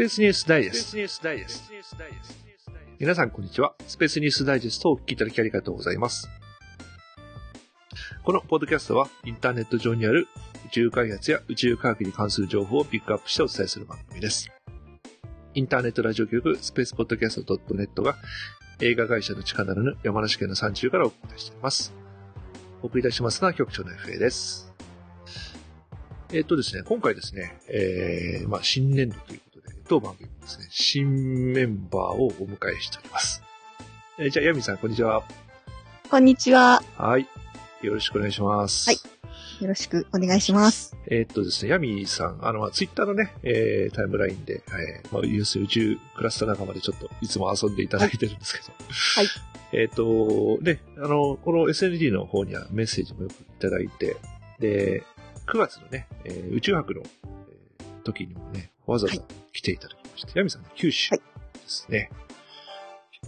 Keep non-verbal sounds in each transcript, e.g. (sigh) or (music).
スペースニュースダイジェスト。皆さん、こんにちは。スペースニュースダイジェストをお聞きいただきありがとうございます。このポッドキャストは、インターネット上にある宇宙開発や宇宙科学に関する情報をピックアップしてお伝えする番組です。インターネットラジオ局スペースポッドキャスト .net が映画会社の力なる山梨県の山中からお送りしています。お送りいたしますのは局長の FA です。えっ、とですね、今回ですね、えー、まあ新年度という当番組もですね、新メンバーをお迎えしております。えーじゃあ、ヤミさん、こんにちは。こんにちは。はい。よろしくお願いします。はいよろしくお願いします。えーっとですね、ヤミさん、あの、ツイッターのね、えータイムラインで、えーまあ、要するに宇宙クラスター仲間でちょっといつも遊んでいただいてるんですけど。はい。えーっと、ね、あの、この SND の方にはメッセージもよくいただいて、で、9月のね、えー宇宙博の、えー時にもね、わざわざ来ていただきまして、ヤミさん、九州はいですね。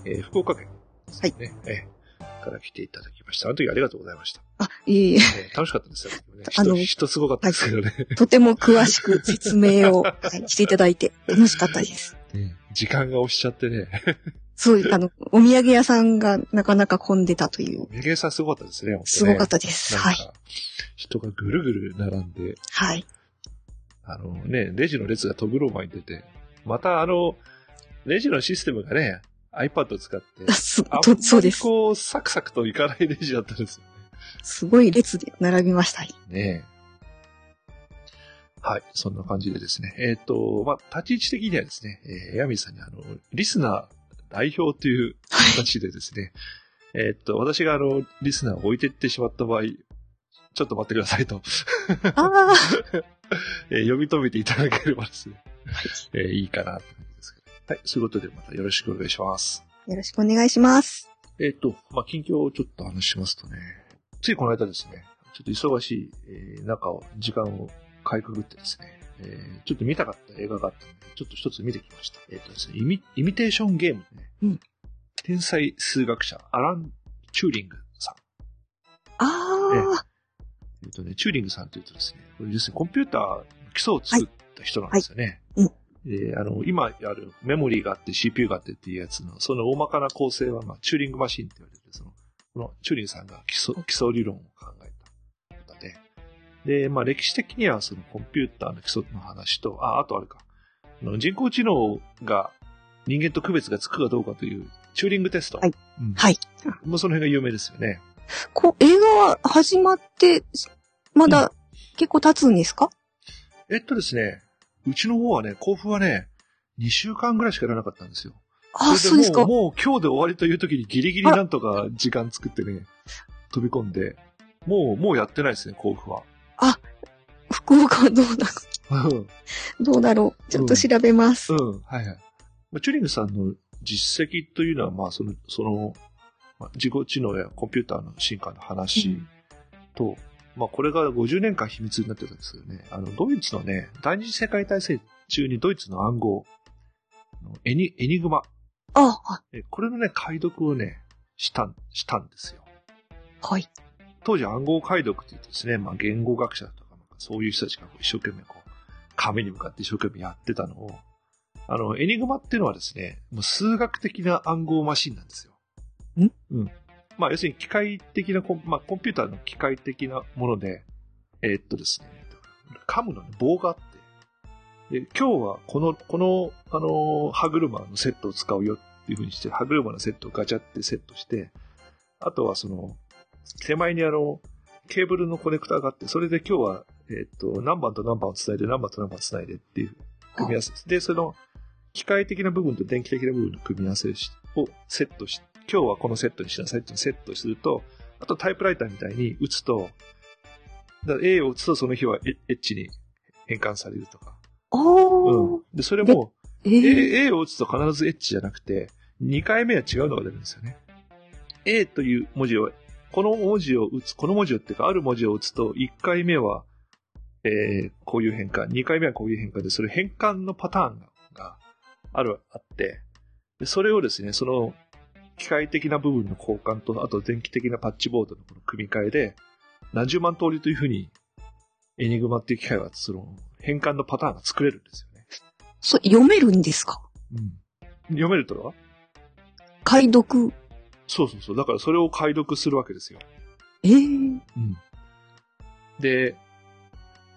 えー福岡県ですね。えーから来ていただきました。あの時ありがとうございました。あ、いえいえ、えー楽しかったですよ。ね、あの人、人すごかったですけどね。とても詳しく説明を、(laughs) はいしていただいて楽しかったです。時間が押しちゃってね。そういう、あの、お土産屋さんがなかなか混んでたという、メゲさんすごかったですね。ねすごかったです。はい。人がぐるぐる並んで、はい。あのね、レジの列が飛ぶろ前に出て、またあの、レジのシステムがね、iPad を使ってあ、すあんとそうです。こう、サクサクといかないレジだったんですよすごい列で並びました。ね。はい、そんな感じでですね。えっ、と、まあ、立ち位置的にはですね、えー、ヤミーさんにあの、リスナー代表という形でですね、えっと、私があの、リスナーを置いていってしまった場合、ちょっと待ってくださいと、ああ、(laughs) えー読み止めていただければですね、えーいいかなって感じですけど。はい、そういうことでまたよろしくお願いします。よろしくお願いします。えっ、と、まあ、近況をちょっと話しますとね、ついこの間ですね、ちょっと忙しい、えー中を、時間をかいくぐってですね、えーちょっと見たかった映画があったので、ちょっと一つ見てきました。えっ、とですね、イミ、イミテーションゲームでね、うん天才数学者、アラン・チューリングさん。あえっ、とね、チューリングさんというとですね、これですね、コンピューターの基礎を作った人なんですよね。はいうんで、あの、今あるメモリーがあって CPU があってっていうやつの、その大まかな構成は、まあ、チューリングマシンって言われてる、その、このチューリングさんが基礎、基礎理論を考えた方で、で、まあ、歴史的にはそのコンピューターの基礎の話と、あ、あとあれか、あの人工知能が人間と区別がつくかどうかという、チューリングテスト。はいうんあ、はい。もうその辺が有名ですよね。こう、映画は始まって、まだ結構経つんですか？えっとですね、うちの方はね、甲府はね、2週間ぐらいしかやらなかったんですよ。あ、そそうですかもう、。今日で終わりという時にギリギリなんとか時間作ってね、飛び込んで、もう、もうやってないですね、甲府は。福岡はどうだ？うん、どうだろう？ちょっと調べます。うん、はいはい。まあ、チューリングさんの実績というのは、まあ、その、その、まあ自己知能やコンピューターの進化の話と、まあ、これが50年間秘密になってたんですけどね、あの、ドイツのね、第二次世界大戦中にドイツの暗号、エニ、エニグマ、あ、あえこれのね、解読をね、したん、したんですよ。はい。当時暗号解読って言ってですね、まあ言語学者とか、なんかそういう人たちが一生懸命こう、紙に向かって一生懸命やってたのを、あの、エニグマっていうのはですね、もう数学的な暗号マシンなんですよ。うん。まあ要するに機械的なコン、まあコンピューターの機械的なもので、えーっとですね、噛むのに棒があって、で、今日はこの、この、あの、歯車のセットを使うよっていう風にして、歯車のセットをガチャってセットして、あとはその、手前にあの、ケーブルのコネクターがあって、それで今日は、えっ、と、何番と何番を繋いで、何番と何番を繋いでっていう組み合わせです。で、その、機械的な部分と電気的な部分の組み合わせをセットして、今日はこのセットにしなさいってセットすると、あとタイプライターみたいに打つと、だから A を打つとその日は H に変換されるとか。おー。うん。で、それも、えー A, A を打つと必ず H じゃなくて、2回目は違うのが出るんですよね。A という文字を、この文字を打つ、この文字をっていうか、ある文字を打つと、1回目は、えー、こういう変換、2回目はこういう変換で、それ変換のパターンががある、あって、でそれをですね、その、機械的な部分の交換と、あと電気的なパッチボードのこの組み替えで、何十万通りというふうに、エニグマっていう機械は、その、変換のパターンが作れるんですよね。そう、読めるんですか？うん。読めるとは？解読？そうそうそう。だからそれを解読するわけですよ。ええうん。で、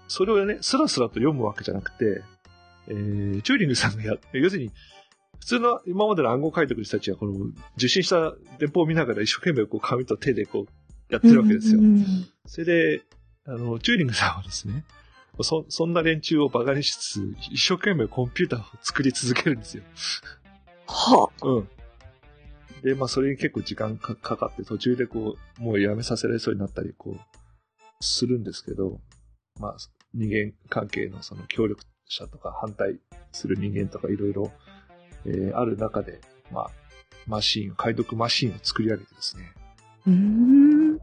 それをね、スラスラと読むわけじゃなくて、えー、チューリングさんがや、要するに、普通の今までの暗号解読の人たちは、この受信した電報を見ながら一生懸命こう紙と手でこうやってるわけですよそれで、あの、チューリングさんはですね、そ、そんな連中を馬鹿にしつつ、一生懸命コンピューターを作り続けるんですよ。はあ。うん。で、まあ、それに結構時間かかかって、途中でこう、もうやめさせられそうになったり、こう、するんですけど、まあ、人間関係のその協力者とか反対する人間とかいろいろ、えーある中で、まあ、マシーン、解読マシーンを作り上げてですね、うーん。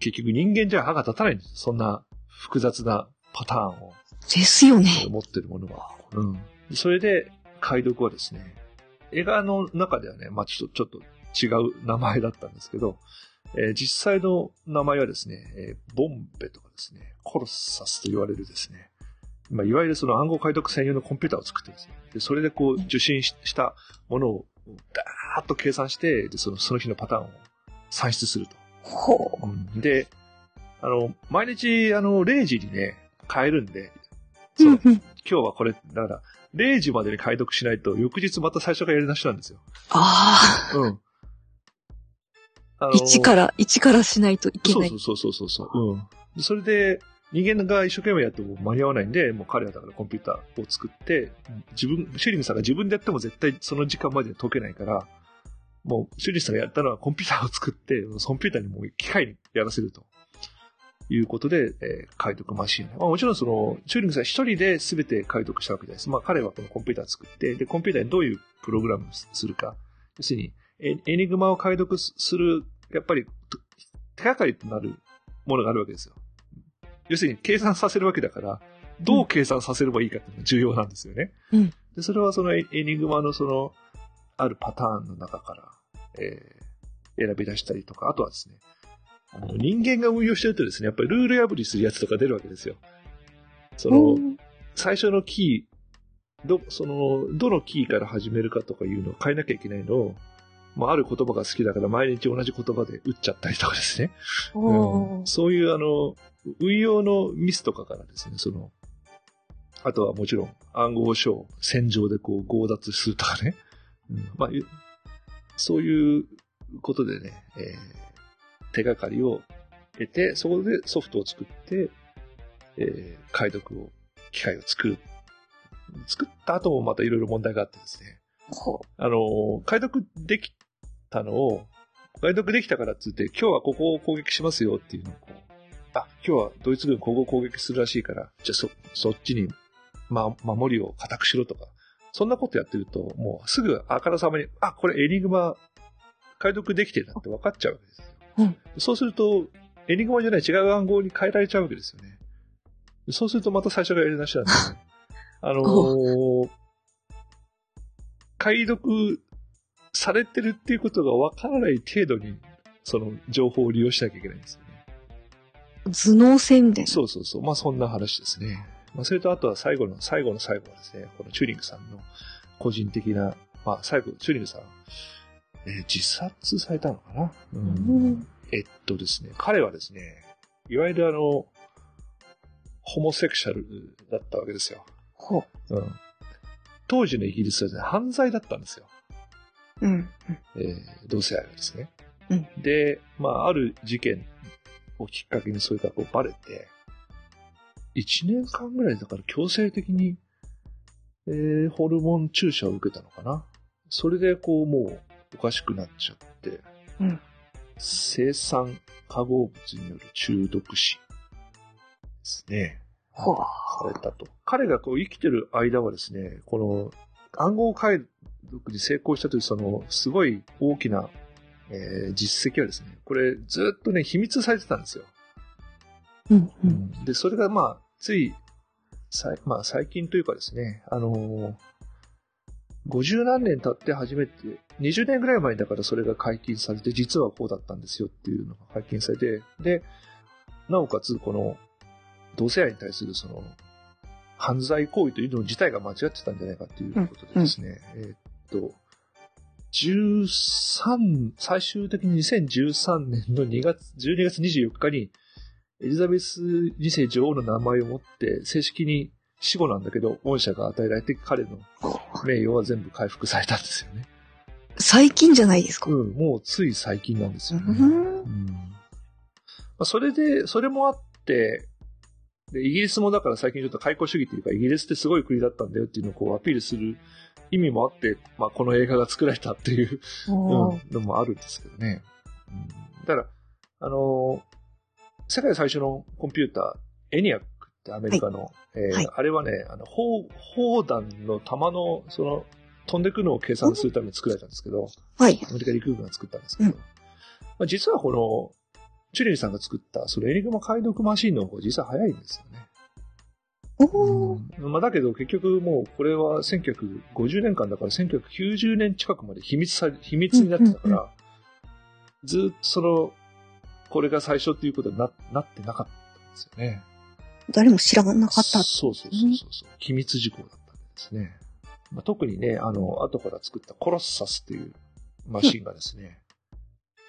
結局人間じゃ歯が立たないんですよ。そんな複雑なパターンをですよね。持ってるものは。うん。それで、解読はですね、映画の中ではね、まあちょっと、ちょっと違う名前だったんですけど、えー実際の名前はですね、えーボンベとかですね、コロッサスと言われるですね、まあ、いわゆるその暗号解読専用のコンピューターを作ってですね、でそれでこう受信ししたものをダーッと計算して、でそのその日のパターンを算出すると。ほうんで、あの、毎日、あの、0時にね、変えるんで、う。そう。今日はこれ、だから、0時までに解読しないと、翌日また最初からやり直しなんですよ。ああ。うん。あの一から、一からしないといけない。そうそうそうそうそう。うん。でそれで、人間が一生懸命やっても間に合わないんで、もう彼はだからコンピューターを作って、自分、シュリングさんが自分でやっても絶対その時間までに解けないから、もうシュリングさんがやったのはコンピューターを作って、コンピューターにもう機械にやらせると。いうことで、えー解読マシン。まあ、もちろんその、チューリングさん一人で全て解読したわけじゃないです。まあ彼はこのコンピューターを作って、で、コンピューターにどういうプログラムするか。要するに、エエニグマを解読する、やっぱり、手がかりとなるものがあるわけですよ。要するに計算させるわけだから、どう計算させればいいかっていうのが重要なんですよね。うんで、それはそのエエニグマのその、あるパターンの中から、えー選び出したりとか、あとはですね、あの人間が運用してるとですね、やっぱりルール破りするやつとか出るわけですよ。その、うん最初のキー、ど、その、どのキーから始めるかとかいうのを変えなきゃいけないのを、まあ、ある言葉が好きだから毎日同じ言葉で打っちゃったりとかですね。おーそういうあの、運用のミスとかからですね、その、あとはもちろん暗号書を戦場でこう強奪するとかね。うんまあ、ゆそういうことでね、えー手がかりを得て、そこでソフトを作って、えー解読を、機械を作る。作った後もまたいろいろ問題があってですね。ほあの、解読できたのを、解読できたからっつって、今日はここを攻撃しますよっていうのをこう、あ、今日はドイツ軍ここを攻撃するらしいから、じゃあそ、そっちに、ま、守りを固くしろとか、そんなことやってると、もうすぐあからさまに、あ、これエニグマ解読できてるなって分かっちゃうわけですよ。うんそうすると、エニグマじゃない違う暗号に変えられちゃうわけですよね。そうするとまた最初からやり直しなんですよね。(laughs) あのー解読されてるっていうことが分からない程度に、その情報を利用しなきゃいけないんです。頭脳戦みたいな。そうそうそう。まあそんな話ですね。まあそれとあとは最後の、最後の最後はですね、このチューリングさんの個人的な、まあ最後、チューリングさん、えー自殺されたのかな、ううんんえっとですね、彼はですね、いわゆるあの、ホモセクシャルだったわけですよ。ほうん。当時のイギリスはですね、犯罪だったんですよ。う。うん。えー同性愛がですね。うんで、まあ、ある事件をきっかけにそれがこうバレて、1年間ぐらいだから強制的に、えーホルモン注射を受けたのかな。それでこうもうおかしくなっちゃって、うん生産化合物による中毒死ですね。ほう。されたと。彼がこう生きてる間はですね、この暗号解読に成功したというそのすごい大きな、えー実績はですね、これずっとね、秘密されてたんですよ。うん。うん。で、それがまあ、つい、さいまあ最近というかですね、あのー50何年経って初めて、20年ぐらい前だからそれが解禁されて、実はこうだったんですよっていうのが解禁されて、で、なおかつこの、同性愛に対するその、犯罪行為というの自体が間違ってたんじゃないかということでですね、えーっと、13、最終的に2013年の2月、12月24日に、エリザベス2世女王の名前を持って、正式に死後なんだけど、恩赦が与えられて、彼の名誉は全部回復されたんですよね。最近じゃないですか？うん、もうつい最近なんですよね。うんうんまあ、それで、それもあって、で、イギリスもだから最近ちょっと開国主義っていうか、イギリスってすごい国だったんだよっていうのをこうアピールする意味もあって、まあ、この映画が作られたっていう、うんのもあるんですけどね。うん、だから、あのー世界最初のコンピューター、エニアックってアメリカの、えーはいあれはね、あの、砲、砲弾の弾の、その、飛んでくのを計算するために作られたんですけど、はい。アメリカ陸軍が作ったんですけど、うんまあ、実はこの、チュリンさんが作った、そのエニグマ解読マシンの方が実は早いんですよね。うんまあ、だけど結局もうこれは1950年間だから1990年近くまで秘密さ、秘密になってたから、うんうんずっとその、これが最初っていうことにななってなかったんですよね。誰も知らなかった。そうそうそうそうそう。機密事項だったんですね。まあ、特にね、あの、後から作ったコロッサスっていうマシンがですね、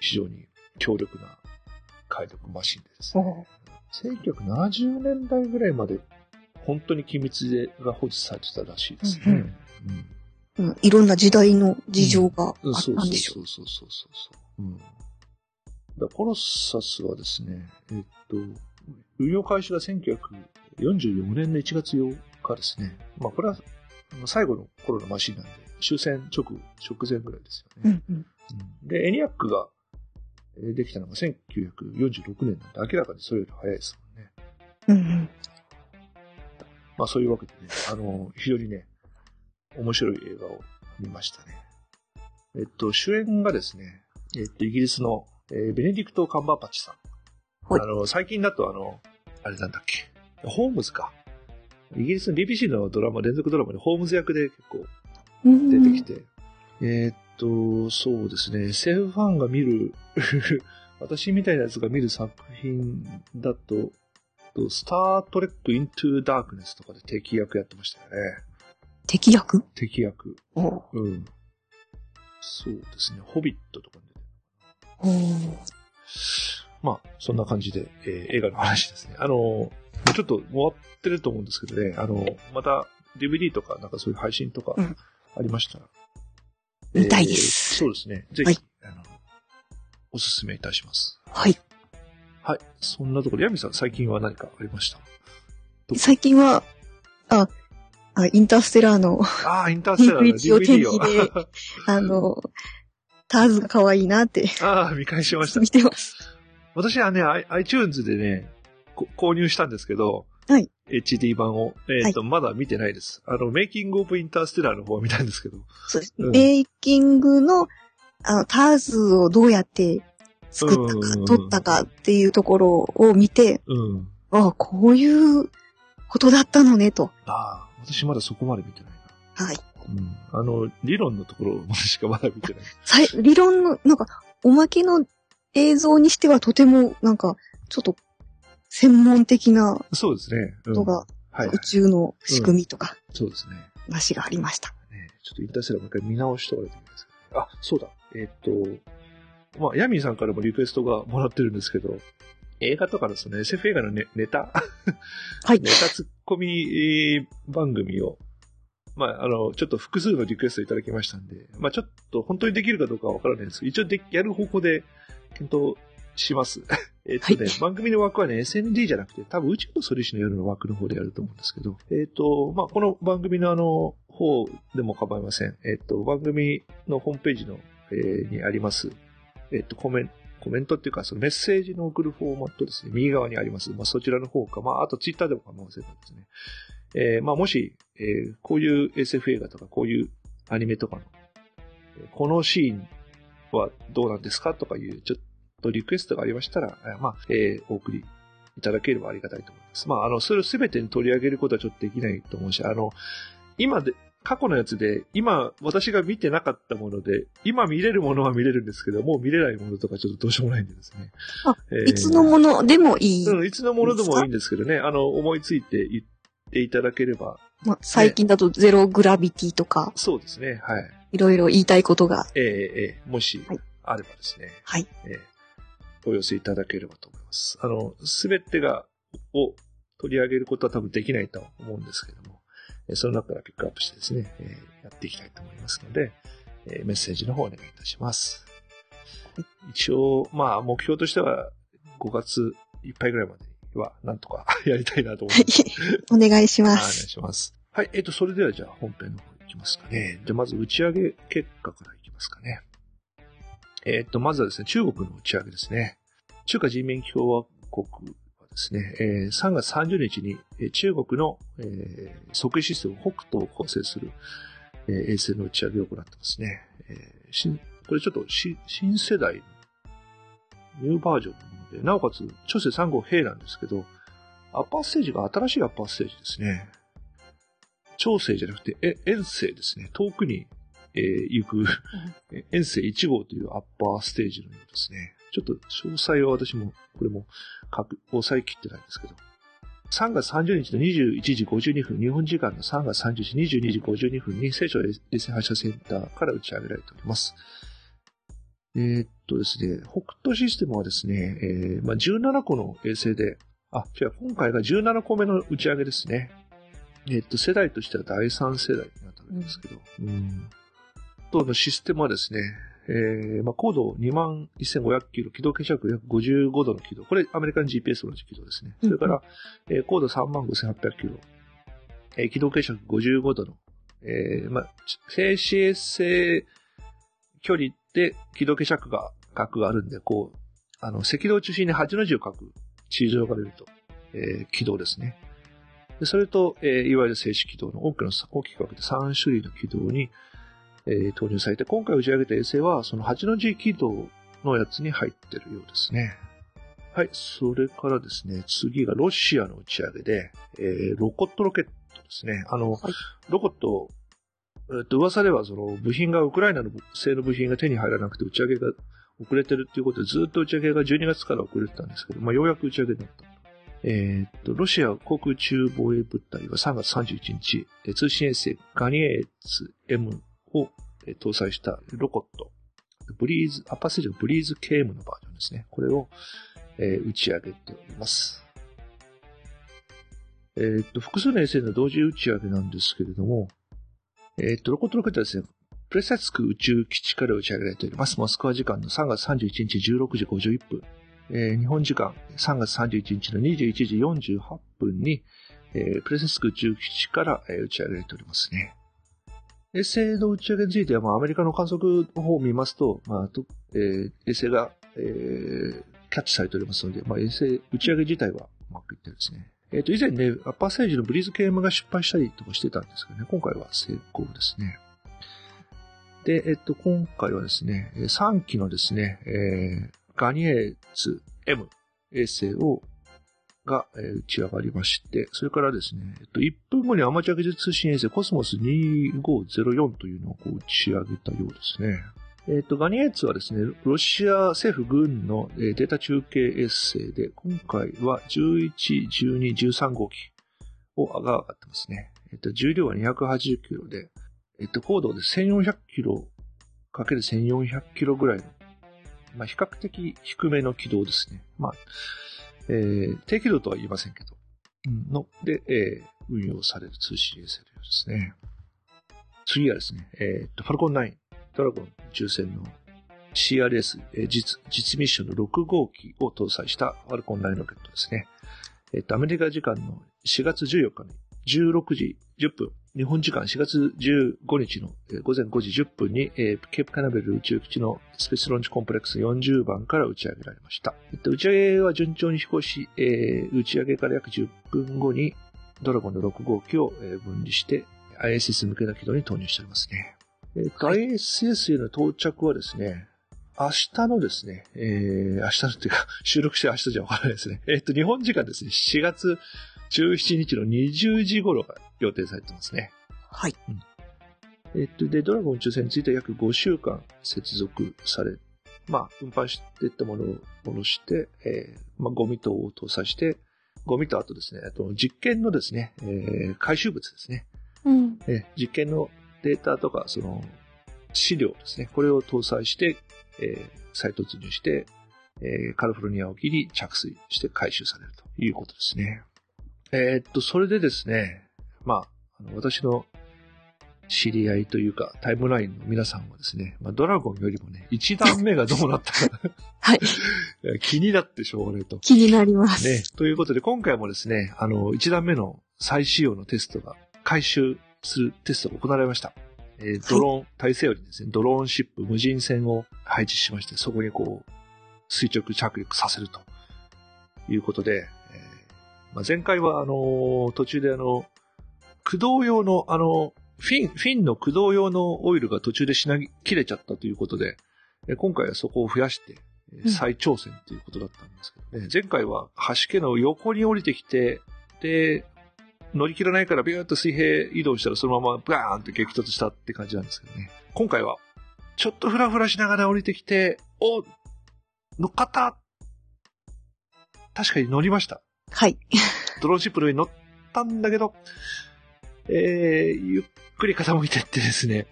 非常に強力な解読マシンでですね、1970年代ぐらいまで本当に機密でが保持されてたらしいですね。うんうんうん、いろんな時代の事情があうんったんでしょそうそうそうそうそう。うん。だコロッサスはですね、えっと、運用開始が1944年の1月8日ですね。まあこれは最後の頃のマシンなんで、終戦直後、直前ぐらいですよね。うんうん。うんで、エニアックがえーできたのが1946年なんで、明らかにそれより早いですもんね。うんうん。まあそういうわけでね、あの、非常にね、面白い映画を見ましたね。えっと、主演がですね、えっと、イギリスの、えーベネディクト・カンバーパッチさん。はいあの、最近だとあの、あれなんだっけ、ホームズか。イギリスの BBC のドラマ、連続ドラマでホームズ役で結構うん出てきて、えーっと、そうですね、 SF ファンが見る、(laughs) 私みたいなやつが見る作品だと、とスター・トレック・イントゥ・ダークネスとかで敵役やってましたよね。敵役？敵役。おーうん。そうですね、ホビットとかで。おーまあ、そんな感じで、えー映画の話ですね。あの、ちょっと終わってると思うんですけどね、あの、また DVD とか、なんかそういう配信とかうんありましたら、見たいですそうですね。ぜひ、はいあの、おすすめいたします。はい。はい。そんなところ、ヤミさん、最近は何かありました？最近は、あ、あ、インターステラーの、ああ、インターステラーの DVD を (laughs) あの、ターズが可愛いなってああ、見返しました。見てます。私はね、iTunes でね、こ購入したんですけど、はい。HD 版を。えっ、と、まだ見てないです。あの、メイキングオブインターステラーの方は見たんですけど。そうです。うんメイキングの、あの、ターズをどうやって作ったかうん、撮ったかっていうところを見て、うん。あこういうことだったのね、と。ああ、私まだそこまで見てないな。はい。うん。あの、理論のところまでしかまだ見てない。さい理論の、なんか、おまけの映像にしてはとても、なんか、ちょっと、専門的なそうですね。うんことが、はい、宇宙の仕組みとか、そうですね。話がありました。ねちょっとインターステラーもう一回見直しておられてみますあ、そうだ。えーっと、まあ、ヤミーさんからもリクエストがもらってるんですけど、映画とかのその SF 映画のネネタ、はい。(laughs) ネ。タツッコミえー番組を、まあ、あの、ちょっと複数のリクエストいただきましたんで、まあ、ちょっと本当にできるかどうかはわからないんです。けど、一応でやる方向で検討します。(laughs) えっとね、はい。番組の枠はね、SND じゃなくて、多分宇宙のソリューションの夜の枠の方でやると思うんですけど、えっ、と、まあ、この番組のあの、方でも構いません。えっ、と、番組のホームページの、えーにあります、えっ、と、コメント、コメントっていうか、そのメッセージの送るフォーマットですね。右側にあります。まあ、そちらの方か、まあ、あとツイッターでも構いませんですね。えーまあ、もし、えーこういう SF 映画とか、こういうアニメとかの、このシーンはどうなんですかとかいう、ちょっとリクエストがありましたら、えーまあ、えーお送りいただければありがたいと思います。まあ、あの、それをすべてに取り上げることはちょっとできないと思うし、あの、今で、過去のやつで、今、私が見てなかったもので、今見れるものは見れるんですけど、もう見れないものとかちょっとどうしようもないんでですね。あえーいつのものでもいい。うん、いつのものでもいいんですけどね、あの、思いついて言っていただければ、まあ、最近だとゼログラビティとか、そうですね、はい。いろいろ言いたいことが。ええええもしはいあればですね、はい。ええお寄せいただければと思います。あの、すべてが、を取り上げることは多分できないと思うんですけども、えその中からピックアップしてですね、えーやっていきたいと思いますので、えーメッセージの方お願いいたします。一応、まあ、目標としては、5月いっぱいぐらいまでには、なんとか (laughs) やりたいなと思います。お願いしまはいお願いす。します。はい、えっ、と、それではじゃあ本編の方いきますかね。じゃあまず打ち上げ結果からいきますかね。えっ、と、まずはですね、中国の打ち上げですね。中華人民共和国はですね、えー3月30日に、えー中国の、えー測位システム北斗を構成する、えー衛星の打ち上げを行ってますね。えー新これちょっとし新世代のニューバージョンのもので、なおかつ、長征3号兵なんですけど、アッパーステージが新しいアッパーステージですね。長征じゃなくて、え、遠征ですね。遠くに、えー行く、え (laughs) 遠征1号というアッパーステージのようですね。ちょっと詳細は私も、これも、書く、抑えきってないんですけど。3月30日の21時52分、日本時間の3月30日22時52分に、西昌衛星発射センターから打ち上げられております。えーっとですね、北斗システムはですね、えーまあ、17個の衛星で、あ、違う、今回が17個目の打ち上げですね。えーっと、世代としては第3世代になったんですけど、うん。とのシステムはですね、えーまあ、高度2万1500キロ、軌道傾斜約55度の軌道。これ、アメリカの GPS と同じ軌道ですね。それから、えー高度3万5800キロ、えー軌道傾斜55度の、えーまあ、静止衛星距離で軌道傾斜が、角があるんで、こう、あの、赤道を中心に8の字を書く地上が出ると、えー軌道ですね。でそれと、えーいわゆる静止軌道の大きな、大きく分けて3種類の軌道に、えー投入されて、今回打ち上げた衛星は、その8の字軌道のやつに入ってるようですね。はい、それからですね、次がロシアの打ち上げで、えーロコットロケットですね。あの、はいロコット、えっと、噂ではその部品が、ウクライナの製の部品が手に入らなくて打ち上げが遅れてるっていうことで、ずっと打ち上げが12月から遅れてたんですけど、まあ、ようやく打ち上げになった。えーっと、ロシア航空中防衛部隊は3月31日、えー通信衛星ガニエーツ M を搭載したロコット、ブリーズ、アッパーステージのブリーズ KM のバージョンですね。これを、えー打ち上げております。えーっと、複数の衛星の同時打ち上げなんですけれども、えーっと、ロコットロケットはですね、プレサツク宇宙基地から打ち上げられております。モスクワ時間の3月31日16時51分。えー日本時間3月31日の21時48分に、えープレセスク宇宙基地から、えー打ち上げられておりますね。衛星の打ち上げについては、まあ、アメリカの観測の方を見ますと、まあとえー衛星が、えーキャッチされておりますので、まあ、衛星打ち上げ自体はうまくいってですね。えっ、と、以前ね、アッパーステージのブリーズ KM が失敗したりとかしてたんですけどね、今回は成功ですね。で、えっ、と、今回はですね、3機のですね、えーガニエーツ M 衛星を、が、え打ち上がりまして、それからですね、えっと、1分後にアマチュア技術通信衛星コスモス2504というのをこう打ち上げたようですね。えっと、ガニエーツはですね、ロシア政府軍のデータ中継衛星で、今回は11、12、13号機をが上がってますね。えっと、重量は280キロで、えっと、高度で1400キロかける1400キロぐらいの、まあ、比較的低めの軌道ですね。まあ、えー低軌道とは言いませんけど、うんの、で、えー運用される通信衛星のようですね。次はですね、えーっと、ファルコン9、ドラゴン宇宙船の CRS、えー実、実ミッションの6号機を搭載したファルコン9ロケットですね。えーっと、アメリカ時間の4月14日の16時10分、日本時間4月15日のえー午前5時10分に、えーケープカナベル宇宙基地のスペースロンチコンプレックス40番から打ち上げられました。えっと、打ち上げは順調に飛行し、えー打ち上げから約10分後にドラゴンの6号機をえー分離して ISS 向けの軌道に投入しておりますね。えっと、ISS への到着はですね、明日のですね、えー、明日のっていうか、(laughs) 収録して明日じゃわからないですね。えっと、日本時間ですね、4月17日の20時頃が予定されてますね。はい。えっと、で、ドラゴン宇宙船については約5週間接続され、まあ、運搬していったものを戻して、えーまあ、ゴミ等を搭載して、ゴミとあとですね、あと実験のですね、えー回収物ですね。うん。えー実験のデータとか、その、資料ですね。これを搭載して、えー再突入して、えーカリフォルニア沖に着水して回収されるということですね。えーっと、それでですね、まあ、私の知り合いというか、タイムラインの皆さんはですね、まあ、ドラゴンよりもね、一段目がどうなったか (laughs) はい。気になってしょうがないと。気になります。ね。ということで、今回もですね、あの、一段目の再使用のテストが、回収するテストが行われました。えードローン、体制よりですね、ドローンシップ、無人船を配置しまして、そこにこう、垂直着陸させるということで、えーまあ、前回は、あの、途中であの、駆動用の、あの、フィン、フィンの駆動用のオイルが途中で品切れちゃったということで、えー今回はそこを増やして、再挑戦ということだったんですけどね。前回は橋家の横に降りてきて、で、乗り切らないからビューッと水平移動したらそのままバーンと激突したって感じなんですけどね。今回は、ちょっとフラフラしながら降りてきて、お乗っかった確かに乗りました。はい。ドローンシップの上に乗ったんだけど、えー、ゆっくり傾いてってですね、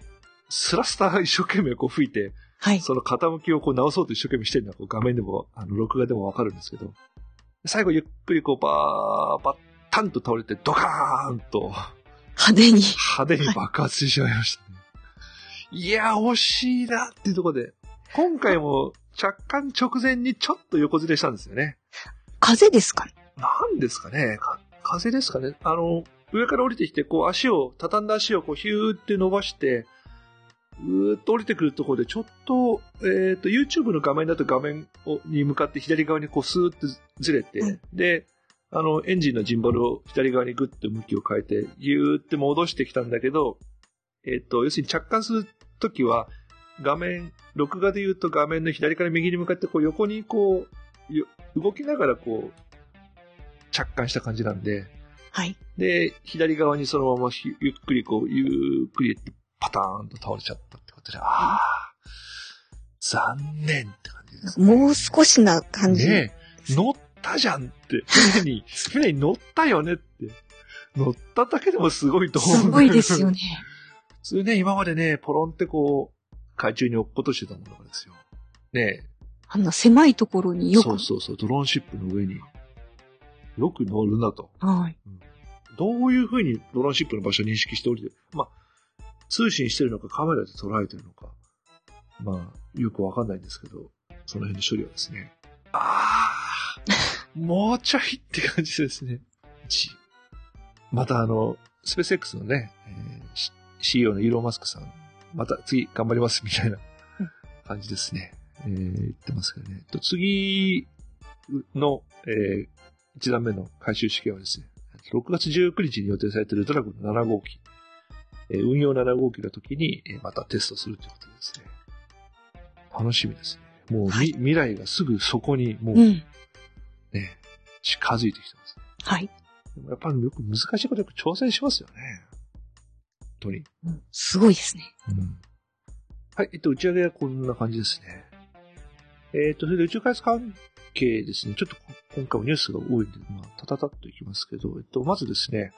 スラスター一生懸命こう吹いて、はい。その傾きをこう直そうと一生懸命してるのはこう画面でも、あの、録画でもわかるんですけど、最後ゆっくりこうバー、バッタンと倒れてドカーンと派手に。派手に爆発してしまいましたね。いや、惜しいなっていうところで、今回も着艦直前にちょっと横ずれしたんですよね。風ですかねなんですかねか風ですかねあの、上から降りてきて、こう足を、畳んだ足をこうヒューって伸ばして、うーっと降りてくるところで、ちょっと、えっ、と、YouTube の画面だと画面をに向かって左側にこうスーッとずれて、うん。で、あの、エンジンのジンバルを左側にグッと向きを変えて、ギューって戻してきたんだけど、えっ、と、要するに着艦するときは、画面、録画で言うと画面の左から右に向かってこう横にこう、よ動きながらこう、着艦した感じなんで、はい。で、左側にそのままひゆっくりこう、ゆっくりパターンと倒れちゃったってことで、ああ、残念って感じです、もう少しな感じ。ねえ、乗ったじゃんって、船に、(laughs) 船に乗ったよねって。乗っただけでもすごいと思う。すごいですよ。ね。(laughs) 普通ね、今までね、ポロンってこう、海中に落っことしてたものがですよ。ねあんな狭いところにえ、よく。そうそうそう、ドローンシップの上に、よく乗るなと。はい。どういう風にドローンシップの場所を認識しておりて、まあ、通信してるのかカメラで捉えてるのか、まあ、よくわかんないんですけど、その辺の処理はですね。ああ (laughs) もうちょいって感じですね。じまたあの、スペース X のね、えー CEO のイーロン・マスクさん、また次頑張りますみたいなうん感じですね。えー言ってますけどね。と次の、えー一段目の回収試験はですね、6月19日に予定されているドラゴンの7号機、えー運用7号機の時に、えーまたテストするということですね。楽しみですね。もうみ、はい未来がすぐそこにもううん。ね、近づいてきてますね。はい。でもやっぱりよく難しいことよく挑戦しますよね。本当に。うんすごいですね。うん。はい、えっと、打ち上げはこんな感じですね。えっと、それで宇宙開発関係ですね。ちょっと今回もニュースが多いんで、まあ、たたたっといきますけど、えっと、まずですね、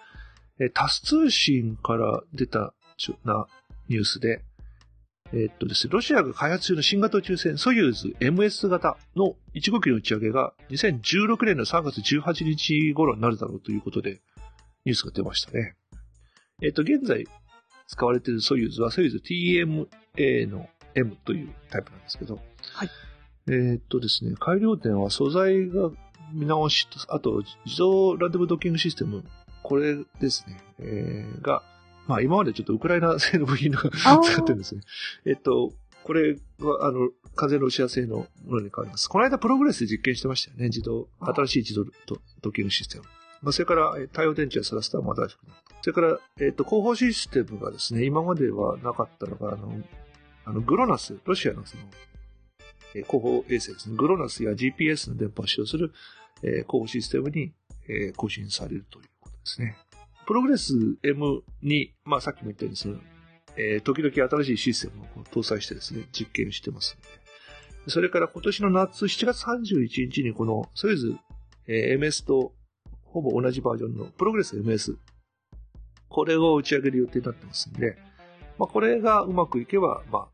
えータス通信から出たちょなニュースで、えっとですね、ロシアが開発中の新型宇宙船ソユーズ MS 型の1号機の打ち上げが2016年の3月18日頃になるだろうということで、ニュースが出ましたね。えっと、現在使われているソユーズはソユーズ TMA の M というタイプなんですけど、はい。えーっとですね、改良点は素材が見直しと、あと自動ランデブードッキングシステム、これですね、えーが、まあ今までちょっとウクライナ製の部品とかあー使ってるんですね。えっと、これは、あの、完全ロシア製のものに変わります。この間プログレスで実験してましたよね。自動、新しい自動ドッキングシステム。まあ、それから、太陽電池やサラスターも新しくなった。それから、えっ、と、広報システムがですね、今まではなかったのが、あの、あの、グロナス、ロシアのその、広報衛星ですね。グロナスや GPS の電波を使用する、え広報システムに、え更新されるということですね。プログレス M に、まあさっきも言ったように、その、え時々新しいシステムを搭載してですね、実験してますんで。それから今年の夏、7月31日にこのソユーズ、え MS とほぼ同じバージョンのプログレス MS。これを打ち上げる予定になってますんで、まあ、これがうまくいけば、まあ、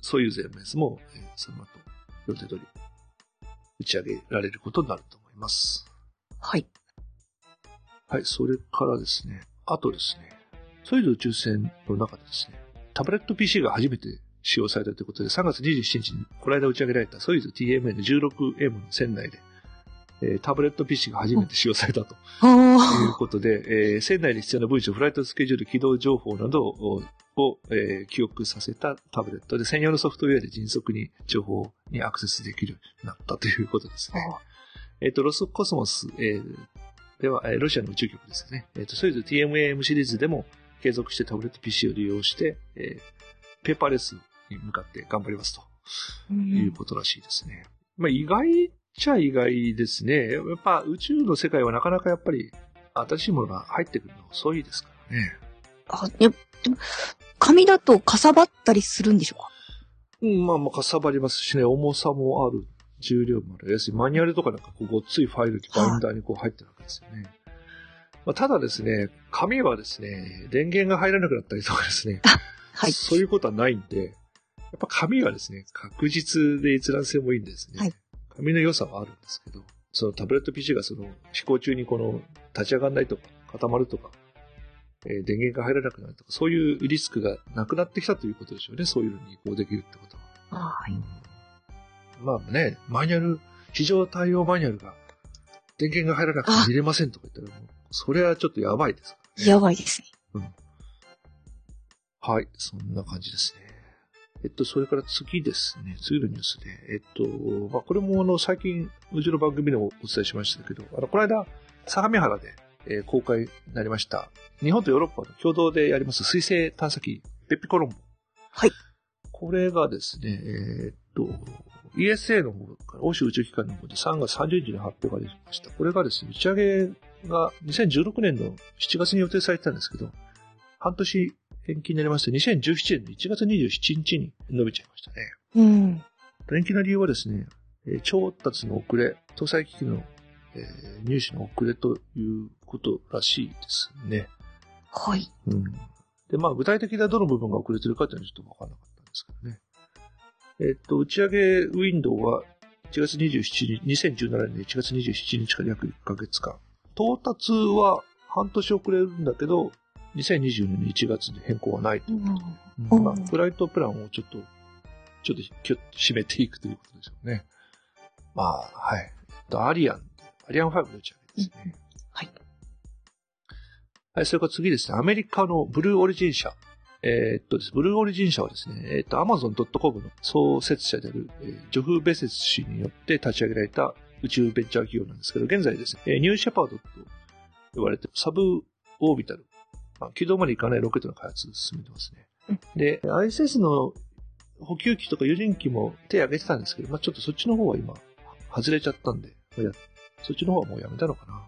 ソユーズ MS も、えー、その後、予定通り打ち上げられることになると思います。はい。はい、それからですね、あとですね、ソユーズ宇宙船の中でですね、タブレット PC が初めて使用されたということで、3月27日にこの間打ち上げられたソユーズ TMA16M の船内で、えータブレット PC が初めて使用されたというあことで、えー船内に必要な文書、フライトスケジュール、軌道情報などを、をえー記憶させたタブレットで、専用のソフトウェアで迅速に情報にアクセスできるようになったということですね。あ。えっ、と、ロスコスモス、えーでは、えーロシアの宇宙局ですね。えっ、と、ソユーズ TMAM シリーズでも継続してタブレット PC を利用して、えーペーパーレスに向かって頑張りますとういうんことらしいですね。まあ、意外っちゃ意外ですね。やっぱ宇宙の世界はなかなかやっぱり新しいものが入ってくるの遅いですからね。あ、いや、でも、紙だとかさばったりするんでしょうか？うん、まあまあかさばりますしね、重さもある、重量もある。要するにマニュアルとかなんかこうごっついファイルにバインダーにこう入ってるわけですよね。まあ、ただですね、紙はですね、電源が入らなくなったりとかですね、(laughs) はい。そういうことはないんで、やっぱ紙はですね、確実で閲覧性もいいんでですね、はい紙の良さはあるんですけど、そのタブレット PC がその飛行中にこの立ち上がらないとか固まるとか、えー電源が入らなくなるとか、そういうリスクがなくなってきたということでしょうね、そういうのに移行できるってことは。はい。まあね、マニュアル、非常対応マニュアルが電源が入らなくて見れませんとか言ったらそれはちょっとやばいですからね。やばいですね。はい、そんな感じですね。えっと、それから次ですね、次のニュースで、えっと、まあ、これもあの、最近、うちの番組でもお伝えしましたけど、あの、この間、相模原で、えー公開になりました、日本とヨーロッパの共同でやります水星探査機、ペッピコロンボ。はい。これがですね、えーっと、ESA の方から、欧州宇宙機関の方で3月30日に発表が出ました。これがですね、打ち上げが2016年の7月に予定されてたんですけど、半年延期になりまして、2017年の1月27日に伸びちゃいましたね。うん。延期の理由はですね、えー調達の遅れ、搭載機器の、えー入手の遅れということらしいですね。はい。うん。で、まあ、具体的などの部分が遅れてるかっていうのはちょっとわからなかったんですけどね。えっと、打ち上げウィンドウは1月27日、2017年の1月27日から約1ヶ月間。到達は半年遅れるんだけど、2020年の1月に変更はないということまあ、フライトプランをちょっと、ちょっときゅっと締めていくということでしょうね。まあ、はい。えっとアリアン、アリアン5の打ち上げですね。はい。はい、それから次ですね、アメリカのブルーオリジン社。えーっとです、ブルーオリジン社はですね、えーっと、Amazon.com の創設者である、えージョフ・ベセス氏によって立ち上げられた宇宙ベンチャー企業なんですけど、現在ですね、えーニューシェパードと呼ばれてるサブオービタル、まあ、軌道まで行かないロケットの開発を進めてますね。で、ISS の補給機とか有人機も手を挙げてたんですけど、まあ、ちょっとそっちの方は今、外れちゃったんで、まあやそっちの方はもうやめたのかな。